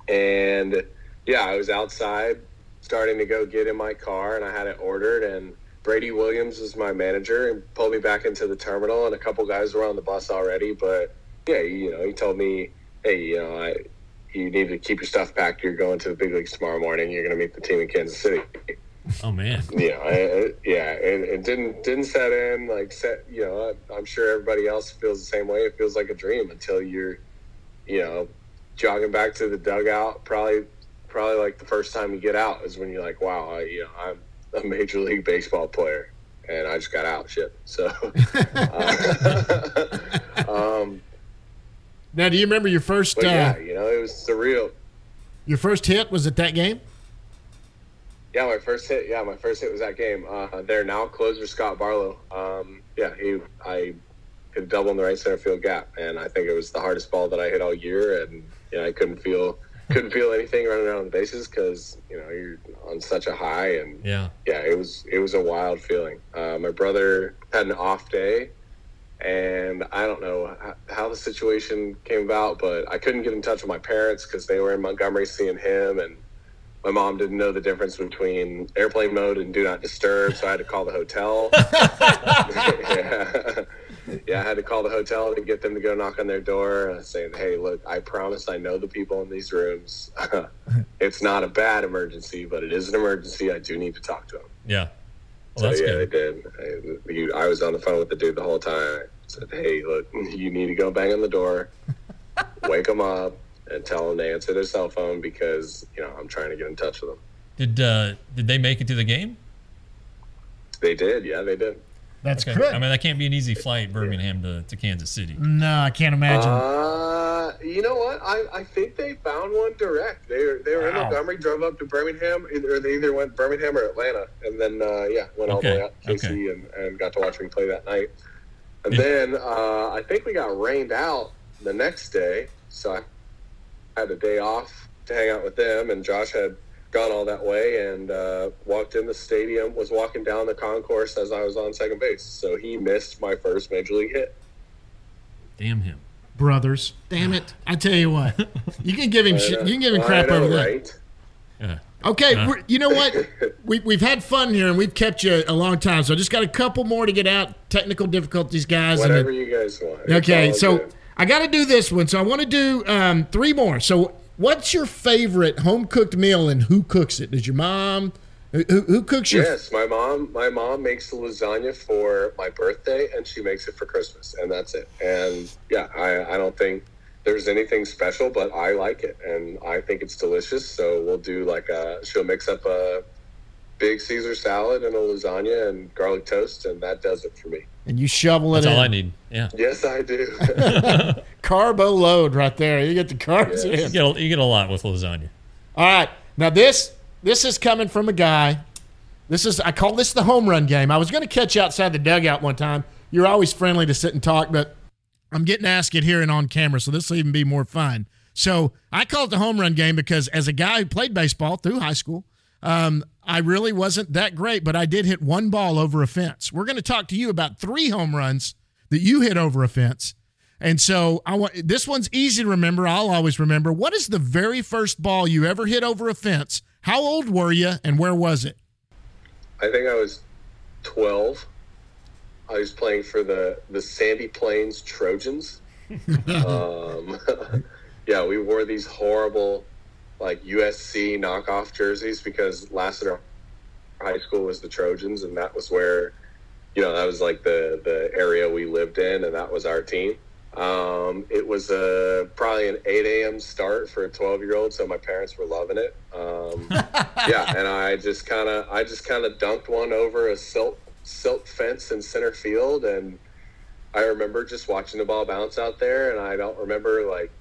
and yeah I was outside starting to go get in my car and I had it ordered and Brady Williams was my manager and pulled me back into the terminal and a couple guys were on the bus already but yeah you know he told me hey you know I you need to keep your stuff packed. You're going to the big leagues tomorrow morning. You're going to meet the team in Kansas City Oh man. Yeah, know, I, I- yeah, and it didn't didn't set in like set. You know, I, I'm sure everybody else feels the same way. It feels like a dream until you're, you know, jogging back to the dugout. Probably, probably like the first time you get out is when you're like, wow, I, you know, I'm a major league baseball player, and I just got out. Shit. So, uh, um, Now, do you remember your first uh, yeah, you know, it was surreal. your first hit? Was it that game? Yeah, my first hit. Yeah, my first hit was that game. Uh, their now closer Scott Barlow. Um, yeah, he I hit double in the right center field gap, and I think it was the hardest ball that I hit all year, and you know I couldn't feel couldn't feel anything running around the bases because you know you're on such a high, and Yeah. yeah, it was it was a wild feeling. Uh, my brother had an off day, and I don't know how the situation came about, but I couldn't get in touch with my parents because they were in Montgomery seeing him, and my mom didn't know the difference between airplane mode and do not disturb, so I had to call the hotel. yeah. yeah, I had to call the hotel to get them to go knock on their door, uh, saying, "Hey, look, I promise I know the people in these rooms. it's not a bad emergency, but it is an emergency. I do need to talk to them." Yeah. so Well, that's yeah, good. they did. I, you, I was on the phone with the dude the whole time. I said, "Hey, look, you need to go bang on the door, wake them up, and tell them to answer their cell phone because you know I'm trying to get in touch with them." Did uh, did they make it to the game? They did. Yeah, they did. That's Okay. good. I mean, that can't be an easy flight, Birmingham to, to Kansas City. No, I can't imagine. Uh, you know what? I, I think they found one direct. They were they were in Montgomery, drove up to Birmingham, either they either went Birmingham or Atlanta, and then uh, yeah, went all the way out to KC okay. and, and got to watch me play that night. And Did- then uh, I think we got rained out the next day, so I had a day off to hang out with them, and Josh had gone all that way and uh, walked in the stadium, was walking down the concourse as I was on second base, so he missed my first major league hit. Damn him. Brothers. Damn it. I tell you what. You can give him I shit. You can give him crap know, over that. right? Yeah. Okay, Uh. we're, you know what? We, we've had fun here and we've kept you a long time. So I just got a couple more to get out. Technical difficulties, guys. and Whatever then- you guys want. Okay, so good. I got to do this one. So I want to do um, three more. So what's your favorite home cooked meal and who cooks it? Does your mom? Who, who- cooks your? yes, my mom. My mom makes the lasagna for my birthday, and she makes it for Christmas, and that's it. And yeah, I, I don't think there's anything special, but I like it, and I think it's delicious. So we'll do like a. She'll mix up a big Caesar salad and a lasagna and garlic toast, and that does it for me. And you shovel it That's in. all I need. Yeah. Yes, I do. Carbo load right there. You get the carbs You in. get, a, you get a lot with lasagna. All right. Now this this is coming from a guy. This is I call this the home run game. I was going to catch you outside the dugout one time. You're always friendly to sit and talk, but I'm getting asked it here and on camera, so this will even be more fun. So I call it the home run game because as a guy who played baseball through high school, Um, I really wasn't that great, but I did hit one ball over a fence. We're going to talk to you about three home runs that you hit over a fence. And so I want this one's easy to remember. I'll always remember. What is the very first ball you ever hit over a fence? How old were you, and where was it? I think I was 12. I was playing for the the Sandy Plains Trojans. um, yeah, we wore these horrible like USC knockoff jerseys because Lassiter High School was the Trojans, and that was where you know that was like the the area we lived in, and that was our team. Um, it was a probably an 8 a.m. start for a 12 year old, so my parents were loving it. Um, yeah, and I just kind of I just kind of dunked one over a silk silk fence in center field, and I remember just watching the ball bounce out there, and I don't remember like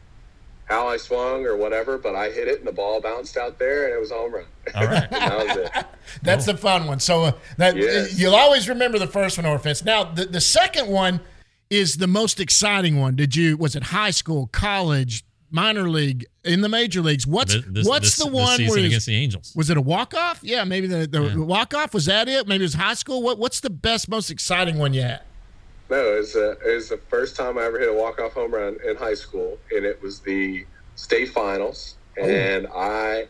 how I swung or whatever, but I hit it and the ball bounced out there and it was a home run. All right. that was it. That's the fun one. So uh, that Yes. you'll always remember the first one over fence. Now the, the second one is the most exciting one. Did you was it high school, college, minor league, in the major leagues? What's This- this- what's this- the one season where was- against the Angels. Was it a walk off? Yeah, maybe the, the walk off was that it? Maybe it was high school. What what's the best, most exciting one you had? No, it was, uh, it was the first time I ever hit a walk-off home run in high school, and it was the state finals. And I,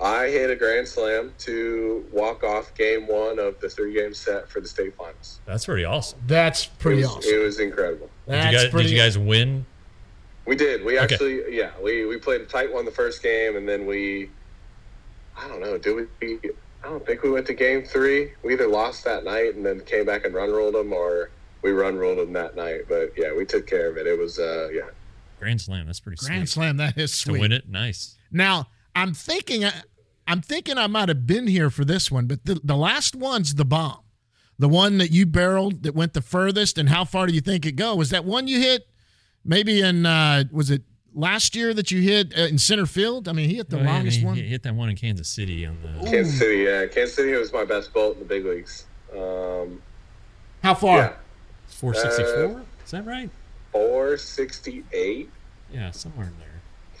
I hit a grand slam to walk off game one of the three-game set for the state finals. That's pretty awesome. That's pretty it was, awesome. It was incredible. Did you, guys, did you guys win? We did. We Okay. actually, yeah, we, we played a tight one the first game, and then we, I don't know, did we? I don't think we went to game three. We either lost that night and then came back and run rolled them, or we run rolled them that night. But yeah, we took care of it. It was, uh, yeah. Grand Slam. That's pretty Grand sweet. Slam. That is sweet. To win it, nice. Now I'm thinking, I'm thinking I might have been here for this one, but the, the last one's the bomb, the one that you barreled that went the furthest. And how far do you think it go? Was that one you hit? Maybe in uh, was it last year that you hit uh, in center field? I mean, he hit the Oh, yeah, longest he, one. he hit that one in Kansas City on the. Kansas City, yeah. Kansas City was my best bolt in the big leagues. Um, How far? yeah, 464? Uh, Is that right? 468. Yeah, somewhere in there.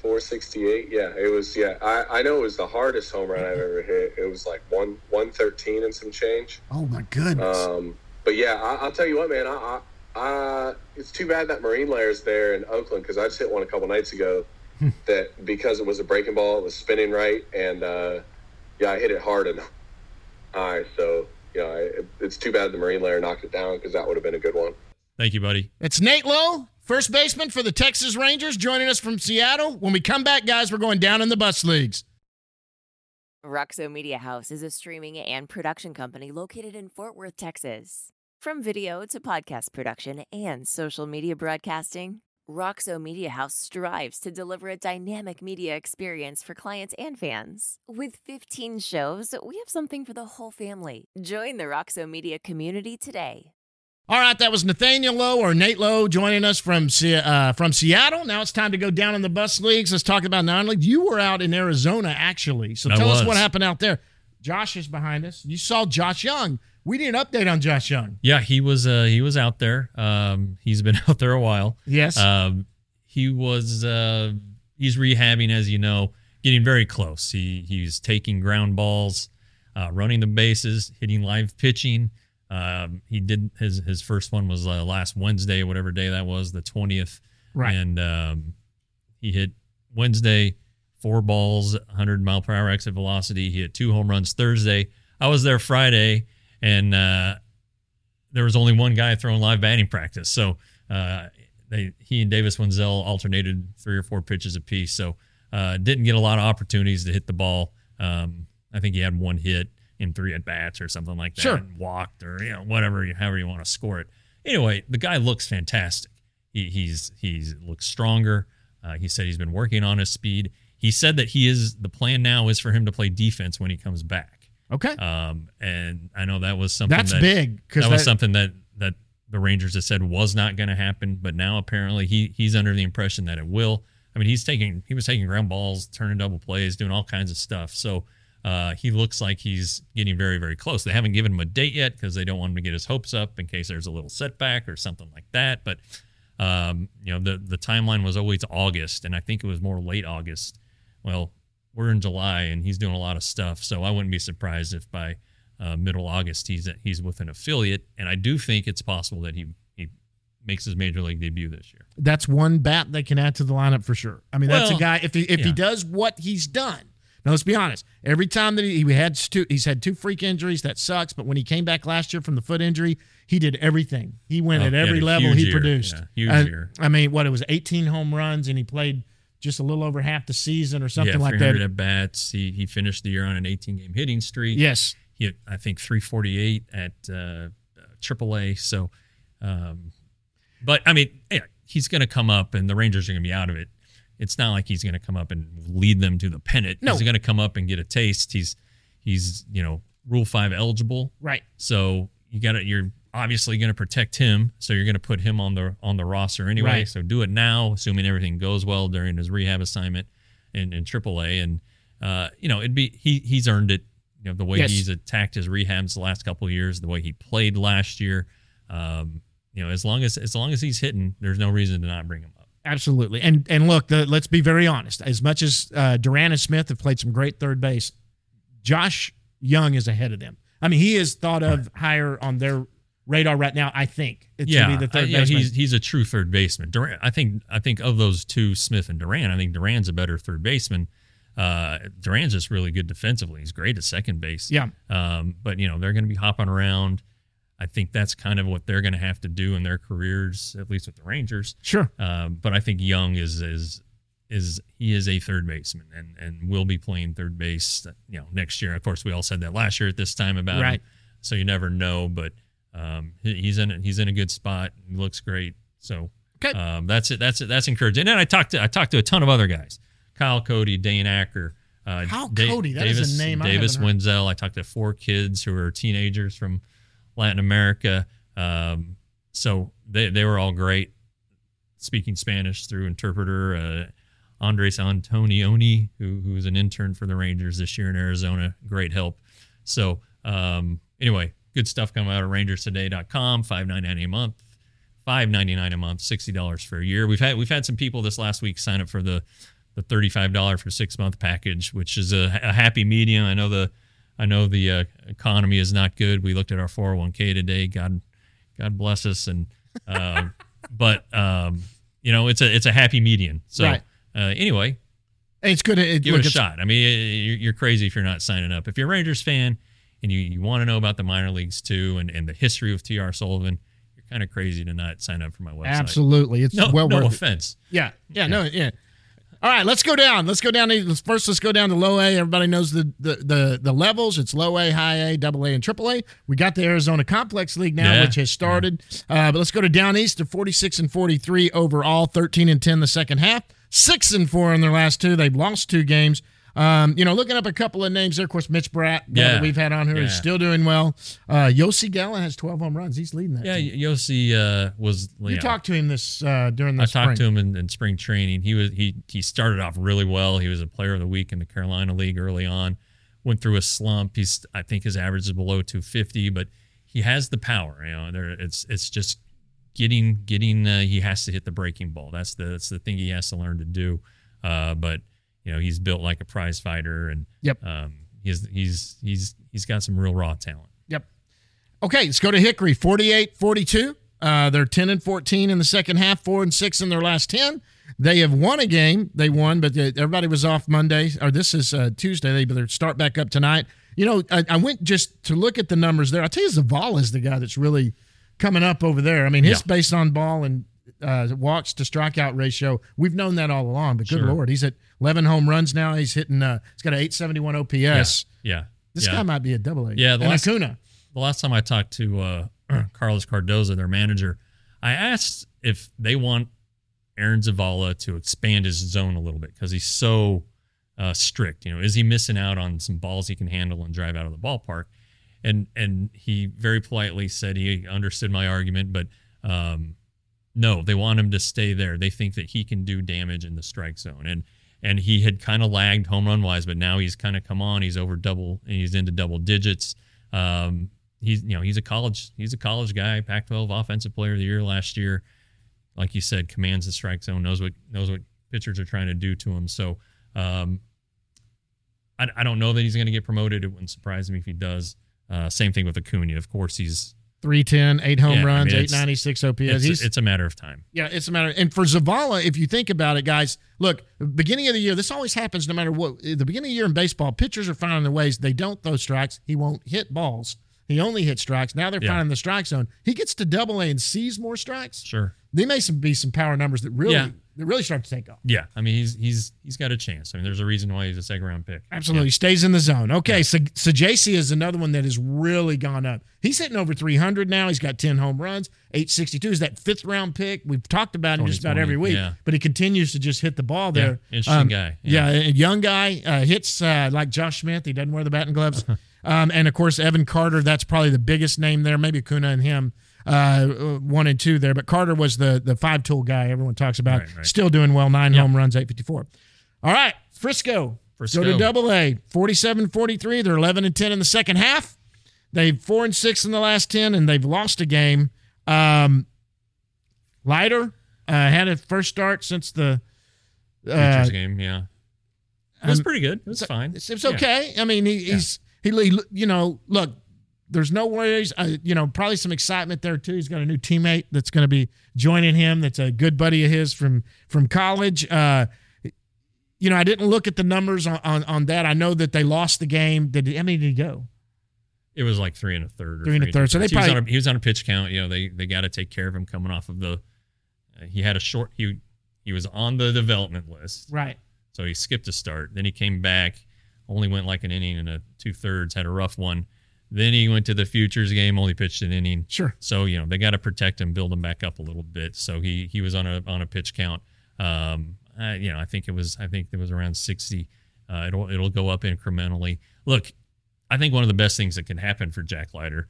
468. Yeah, it was. Yeah, I, I know it was the hardest home run I've ever hit. It was like one 113 and some change. Oh my goodness! Um, but yeah, I, I'll tell you what, man. I, I, I it's too bad that Marine Layer's there in Oakland because I just hit one a couple nights ago. that because it was a breaking ball, it was spinning right, and uh, yeah, I hit it hard and high. So you know, it, it's too bad the Marine Layer knocked it down because that would have been a good one. Thank you, buddy. It's Nate Lowe, first baseman for the Texas Rangers, joining us from Seattle. When we come back, guys, we're going down in the bus leagues. Roxo Media House is a streaming and production company located in Fort Worth, Texas. From video to podcast production and social media broadcasting, Roxo Media House strives to deliver a dynamic media experience for clients and fans. With 15 shows, we have something for the whole family. Join the Roxo Media community today. All right, that was Nathaniel Lowe or Nate Lowe joining us from uh, from Seattle. Now it's time to go down in the bus leagues. Let's talk about non-league. You were out in Arizona actually, so I tell us what happened out there. Josh is behind us. You saw Josh Jung. We need an update on Josh Jung. Yeah, he was uh he was out there. Um he's been out there a while. Yes. Um he was uh he's rehabbing as you know, getting very close. He he's taking ground balls, uh running the bases, hitting live pitching. Um he did his his first one was uh, last Wednesday, whatever day that was, the 20th. Right. And um he hit Wednesday four balls, 100 mile per hour exit velocity. He hit two home runs Thursday. I was there Friday, and uh, there was only one guy throwing live batting practice. So uh, they he and Davis Wendzel alternated three or four pitches apiece. So uh, didn't get a lot of opportunities to hit the ball. Um, I think he had one hit in three at bats or something like that. Sure. and walked or you know whatever, you- however you want to score it. Anyway, the guy looks fantastic. He, he's he's looks stronger. Uh, he said he's been working on his speed. He said that he is the plan now is for him to play defense when he comes back. Okay. Um, and I know that was something That's that, big, 'cause That was something that that the Rangers had said was not going to happen, but now apparently he he's under the impression that it will. I mean, he's taking he was taking ground balls, turning double plays, doing all kinds of stuff. So uh, he looks like he's getting very very close. They haven't given him a date yet because they don't want him to get his hopes up in case there's a little setback or something like that. But um, you know, the the timeline was always August, and I think it was more late August. Well, we're in July and he's doing a lot of stuff. So I wouldn't be surprised if by uh, middle August he's he's with an affiliate. And I do think it's possible that he he makes his major league debut this year. That's one bat they can add to the lineup for sure. I mean, that's a guy. If he if he does what he's done. Now let's be honest. Every time that he, he had two, he's had two freak injuries. That sucks. But when he came back last year from the foot injury, he did everything. He went Oh, at every level he year. produced. Yeah, huge Uh, year. I mean, what it was 18 home runs, and he played just a little over half the season or something yeah, like 300 that. at bats. He he finished the year on an 18 game hitting streak. Yes. he had I think 348 at uh, AAA. So, um, but I mean, yeah, he's going to come up, and the Rangers are going to be out of it. It's not like he's going to come up and lead them to the pennant. No. he's going to come up and get a taste. He's he's you know Rule Five eligible. Right. So you got to you're obviously going to protect him. So you're going to put him on the on the roster anyway. Right. So do it now, assuming everything goes well during his rehab assignment in, in AAA. And uh, you know, it'd be he he's earned it. You know, the way Yes. he's attacked his rehabs the last couple of years, the way he played last year. Um, you know, as long as as long as he's hitting, there's no reason to not bring him up. Absolutely. And and look, the, let's be very honest. As much as uh, Duran and Smith have played some great third base, Josh Jung is ahead of them. I mean, he is thought of higher on their radar right now. I think it yeah, should be the third uh, yeah, baseman. he's he's a true third baseman. Durant, I think I think of those two, Smith and Duran, I think Duran's a better third baseman. Uh, Duran's just really good defensively. He's great at second base. Yeah. Um, but you know they're going to be hopping around. I think that's kind of what they're going to have to do in their careers, at least with the Rangers. Sure. Um, but I think Jung is is is he is a third baseman and and will be playing third base. You know, next year. Of course, we all said that last year at this time about Right. him. So you never know, but um, he- he's in he's in a good spot. He looks great. So Okay. um, that's it. That's it. That's encouraging. And then I talked to I talked to a ton of other guys. Kyle Cody, Dane Acker. Uh, Kyle Da- Cody, that is a name Davis heard. Wendzel. I talked to four kids who are teenagers from Latin America. Um, so they they were all great speaking Spanish through interpreter. Uh, Andres Antonioni, who who's an intern for the Rangers this year in Arizona, great help. So um, anyway, good stuff coming out of RangersToday.com. Five ninety nine a month, five ninety nine a month, sixty dollars for a year. We've had we've had some people this last week sign up for the the thirty five dollar for six month package, which is a, a happy medium. I know the I know the uh, economy is not good. We looked at our four hundred one k today. God God bless us, and um, but um, you know it's a it's a happy median. So Right. uh, anyway, it's good. It, give look, it a shot. I mean, you're, you're crazy if you're not signing up. If you're a Rangers fan and you, you want to know about the minor leagues too and, and the history of T.R. Sullivan, you're kind of crazy to not sign up for my website. Absolutely. It's no, well no worth it. offense. Yeah, yeah, no, yeah. All right, let's go down. Let's go down. to- first, let's go down to low A. Everybody knows the, the the the levels. It's low A, high A, double A, and triple A. We got the Arizona Complex League now, Yeah. which has started. Uh, but let's go to down east. They're 46 and 43 overall, 13 and 10 the second half, six and four in their last two. They've lost two games. Um, you know, looking up a couple of names there. Of course, Mitch Bratt, Yeah. that we've had on here, is Yeah. still doing well. Uh, Yosy Galan has 12 home runs. He's leading that. Yeah, team. Yosy uh, was. You yeah. talked to him this uh, during the I spring. talked to him in, in spring training. He was he he started off really well. He was a player of the week in the Carolina League early on. Went through a slump. He's I think his average is below 250, but he has the power. You know, there it's it's just getting getting. Uh, he has to hit the breaking ball. That's the that's the thing he has to learn to do. Uh, but you know, he's built like a prize fighter, and Yep. um, he's he's he's he's got some real raw talent. Yep. Okay, let's go to Hickory. 48 42. Uh, they're 10 and 14 in the second half, 4 and 6 in their last 10. They have won a game. They won, but uh, everybody was off Monday, or this is uh, Tuesday. They better start back up tonight. You know, I, I went just to look at the numbers there. I'll tell you, Zavala is the guy that's really coming up over there. I mean, his Yeah. base on ball and uh, walks to strikeout ratio, we've known that all along, but good Sure. Lord, he's at 11 home runs now. He's hitting, uh, he's got an 871 OPS. Yeah. This yeah. guy might be a double A. Yeah, the and last- Acuna. the last time I talked to uh, Carlos Cardoza, their manager, I asked if they want Aaron Zavala to expand his zone a little bit because he's so uh, strict. You know, is he missing out on some balls he can handle and drive out of the ballpark? And and he very politely said he understood my argument, but um, no, they want him to stay there. They think that he can do damage in the strike zone, and and he had kind of lagged home run wise, but now he's kind of come on. He's over double, and he's into double digits. Um, he's you know he's a college he's a college guy, Pac-12 offensive player of the year last year. Like you said, commands the strike zone, knows what knows what pitchers are trying to do to him. So um, I, I don't know that he's going to get promoted. It wouldn't surprise me if he does. Uh, same thing with Acuna. Of course, he's 310, eight home Yeah, I runs, mean, 896 OPS. it's, it's a matter of time. yeah, it's a matter. And for Zavala, if you think about it, guys, look, beginning of the year, this always happens no matter what. At the beginning of the year in baseball, pitchers are finding their ways. They don't throw strikes. He won't hit balls. He only hits strikes. Now they're Yeah. finding the strike zone. He gets to double A and sees more strikes. Sure. They may some, be some power numbers that really, Yeah. that really start to take off. Yeah, I mean he's he's he's got a chance. I mean, there's a reason why he's a second round pick. Absolutely. Stays in the zone. Okay. So, so JC is another one that has really gone up. He's hitting over 300 now. He's got 10 home runs, 862 is that fifth round pick. We've talked about him just about every week, yeah. but he continues to just hit the ball Yeah, there. interesting guy, Yeah. yeah. a young guy, uh, hits uh, like Josh Smith. He doesn't wear the batting gloves. um, and of course, Evan Carter, that's probably the biggest name there. Maybe Kuna and him. Uh, one and two there, but Carter was the the five tool guy everyone talks about. Right, right. Still doing well, nine home runs, eight fifty four. All right, Frisco. Frisco. Go to double A, 47 43. They're 11 and 10 in the second half. They've four and six in the last 10, and they've lost a game. Um, Leiter uh, had a first start since the. Uh, game, yeah. It was um, pretty good. It was fine. It's, it's Yeah. okay. I mean, he, he's he, he, you know, look, there's no worries. Uh, you know, probably some excitement there too. He's got a new teammate that's going to be joining him. That's a good buddy of his from from college. Uh, you know, I didn't look at the numbers on, on on that. I know that they lost the game. Did how many did he go? It was like three and a third. Or Three and a third. So they he, was probably- on a, he was on a pitch count. You know, they they got to take care of him coming off of the. Uh, he had a short. He he was on the development list, Right. so he skipped a start. Then he came back, only went like an inning and a two thirds. Had a rough one. Then he went to the futures game, only pitched an inning. Sure. So you know they got to protect him, build him back up a little bit. So he he was on a on a pitch count. Um, I, you know I think it was I think it was around sixty. Uh, it'll it'll go up incrementally. Look, I think one of the best things that can happen for Jack Leiter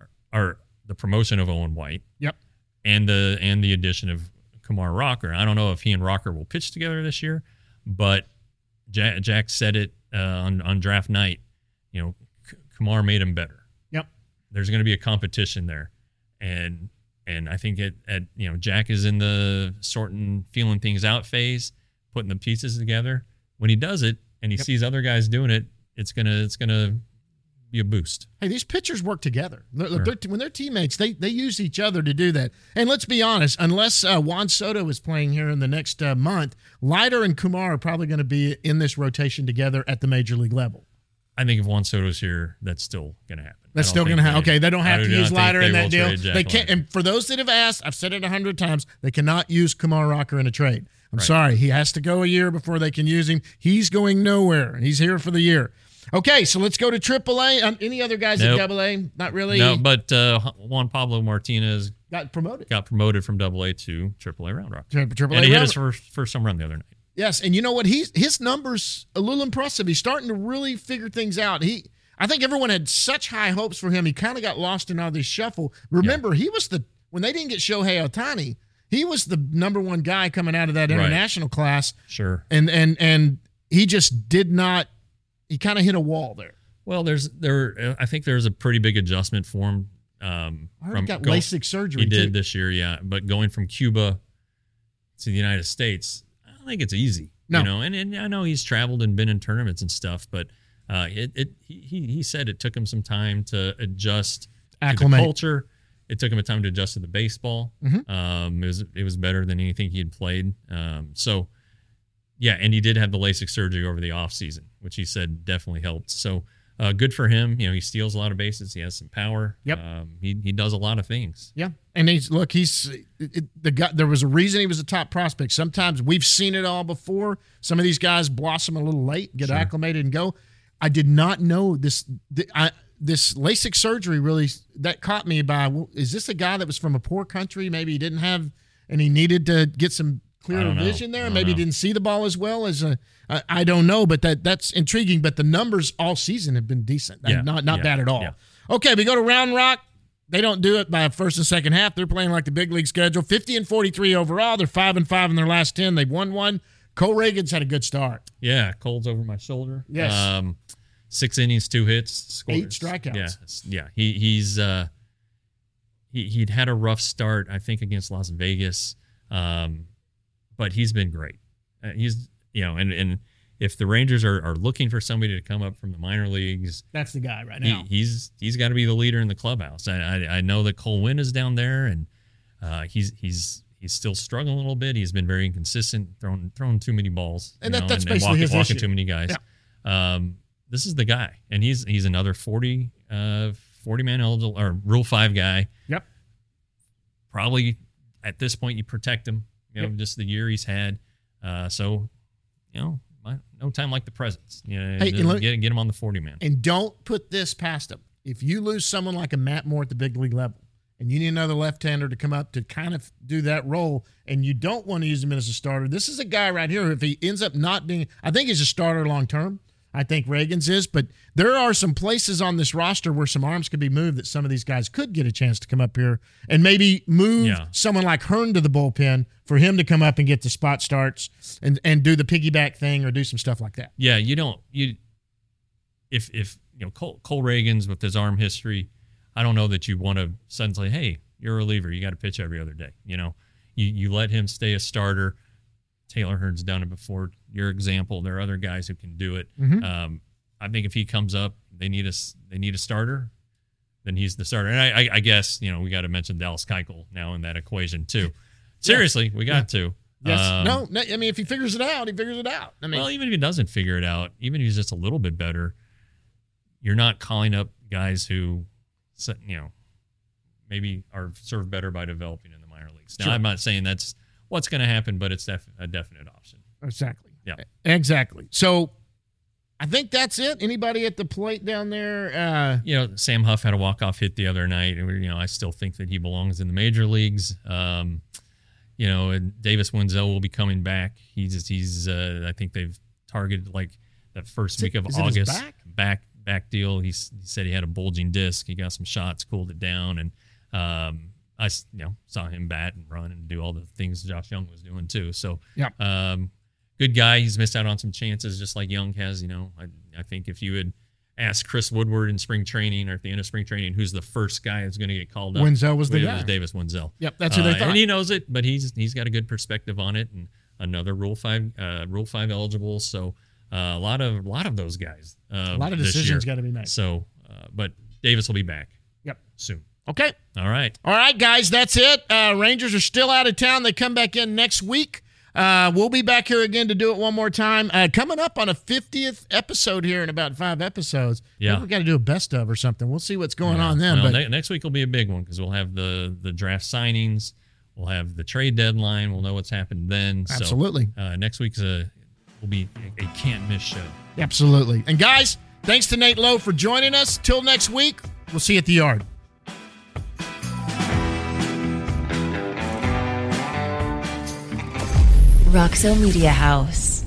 are, are the promotion of Owen White. Yep. And the and the addition of Kumar Rocker. I don't know if he and Rocker will pitch together this year, but Jack, Jack said it uh, on on draft night. You know, Kumar made him better. Yep. There's going to be a competition there, and and I think it at you know Jack is in the sorting, feeling things out phase, putting the pieces together. When he does it, and he Yep. sees other guys doing it, it's gonna it's gonna be a boost. Hey, these pitchers work together. They're- Sure. they're- when they're teammates, they they use each other to do that. And let's be honest, unless uh, Juan Soto is playing here in the next uh, month, Leiter and Kumar are probably going to be in this rotation together at the major league level. I think if Juan Soto's here, that's still gonna happen. That's still going to happen. Okay, they don't I have to do use Leiter in that deal. They can't. And for those that have asked, I've said it a hundred times. They cannot use Kumar Rocker in a trade. I'm Right. sorry. He has to go a year before they can use him. He's going nowhere. He's here for the year. Okay, so let's go to AAA. Um, any other guys Nope. at AA? Not really. No, but uh, Juan Pablo Martinez got promoted. got promoted from Double A to Triple A Round Rock, Tri- Triple A and he hit Round his first first home run the other night. Yes, and you know what? He's his numbers a little impressive. He's starting to really figure things out. He, I think everyone had such high hopes for him. He kind of got lost in all this shuffle. Remember, he was the when they didn't get Shohei Ohtani, he was the number one guy coming out of that Right. international class, Sure. and and and he just did not. He kind of hit a wall there. Well, there's there. I think there's a pretty big adjustment for him. Um, I heard from he got go- LASIK surgery. He did too. this year, yeah. But going from Cuba to the United States, don't think it's easy. No. You know, and, and I know he's traveled and been in tournaments and stuff, but uh, it it he he said it took him some time to adjust to the culture. It took him a time to adjust to the baseball. Mhm. Um, it was it was better than anything he had played. Um, so yeah, and he did have the LASIK surgery over the off season, which he said definitely helped. So uh, good for him. You know, he steals a lot of bases. He has some power. Yep. Um, he he does a lot of things. Yeah, and he's look. He's it, the guy. There was a reason he was a top prospect. Sometimes we've seen it all before. Some of these guys blossom a little late, get Sure. acclimated, and go. I did not know this. The, I, this LASIK surgery really that caught me by. well, Is this a guy that was from a poor country? Maybe he didn't have, and he needed to get some clearer vision there. Maybe know. didn't see the ball as well as a. I, I don't know, but that that's intriguing. But the numbers all season have been decent. Yeah, not not yeah, bad at all. yeah. Okay, we go to Round Rock. They don't do it by first and second half. They're playing like the big league schedule. 50 and 43 overall. They're 5 and 5 in their last 10. They've won one. Cole Ragans had a good start. Yeah, Cole's over my shoulder. Yes. Um, six innings, two hits, scores. Eight strikeouts. Yeah, yeah. He he's uh, he he'd had a rough start, I think, against Las Vegas, um, but he's been great. Uh, he's you know, and and if the Rangers are, are looking for somebody to come up from the minor leagues, That's the guy right he, now. he's he's got to be the leader in the clubhouse. I I, I know that Cole Winn is down there, and uh, he's he's he's still struggling a little bit. He's been very inconsistent, throwing throwing too many balls, And that- know, that's and, and basically walking, his walking issue. too many guys. Um, this is the guy, and he's he's another forty uh forty man eligible or Rule Five guy. Yep. Probably at this point you protect him. You know, Yep. just the year he's had. Uh, so you know, no time like the presents. You know, Hey, look- get get him on the forty man. And don't put this past him. If you lose someone like a Matt Moore at the big league level, and you need another left-hander to come up to kind of do that role, and you don't want to use him as a starter, this is a guy right here. If he ends up not being, I think he's a starter long term. I think Ragans is, but there are some places on this roster where some arms could be moved that some of these guys could get a chance to come up here and maybe move Yeah. someone like Hearn to the bullpen for him to come up and get the spot starts and and do the piggyback thing or do some stuff like that. Yeah, you don't you if if you know Cole, Cole Ragans with his arm history, I don't know that you want to suddenly, hey, you're a reliever, you got to pitch every other day. You know, you you let him stay a starter. Taylor Hearn's done it before. Your example, there are other guys who can do it. Mhm. Um, I think if he comes up, they need a they need a starter. Then he's the starter, and I, I, I guess you know we got to mention Dallas Keuchel now in that equation too. Seriously, we got to. Yes. Um, no, no. I mean, if he figures it out, he figures it out. I mean, well, even if he doesn't figure it out, even if he's just a little bit better, you're not calling up guys who, you know, maybe are served better by developing in the minor leagues. Now, Sure. I'm not saying that's what's going to happen, but it's def- a definite option. exactly. Yeah. Exactly. So I think that's it. Anybody at the plate down there? Uh, You know, Sam Huff had a walk-off hit the other night, and you know, I still think that he belongs in the major leagues. Um, you know, and Davis Wendzel will be coming back. He's he's uh, I think they've targeted like the first Is week of is it August back? back back deal. He's, he said he had a bulging disc. He got some shots, cooled it down, and um, I you know saw him bat and run and do all the things Josh Jung was doing too. So Yeah. um, good guy. He's missed out on some chances, just like Jung has. You know, I I think if you had asked Chris Woodward in spring training or at the end of spring training, who's the first guy that's going to get called up? Wendzel was the it guy. was Davis Wendzel. Yep, that's who they Uh, thought. And he knows it, but he's he's got a good perspective on it, and another Rule Five uh, Rule Five eligible. So uh, a lot of a lot of those guys. Uh, A lot of decisions gotta be made. So, uh, but Davis will be back. Yep. Soon. Okay. All right. All right, guys, that's it. Uh, Rangers are still out of town. They come back in next week. Uh, we'll be back here again to do it one more time. Uh, coming up on a 50th episode here in about five episodes. Yeah. We've got to do a best of or something. We'll see what's going on then. Well, but ne- next week will be a big one because we'll have the the draft signings. We'll have the trade deadline. We'll know what's happened then. So, Absolutely. uh, next week's a will be a, a can't miss show. Absolutely. And guys, thanks to Nate Lowe for joining us. Till next week, we'll see you at the yard. Roxo Media House.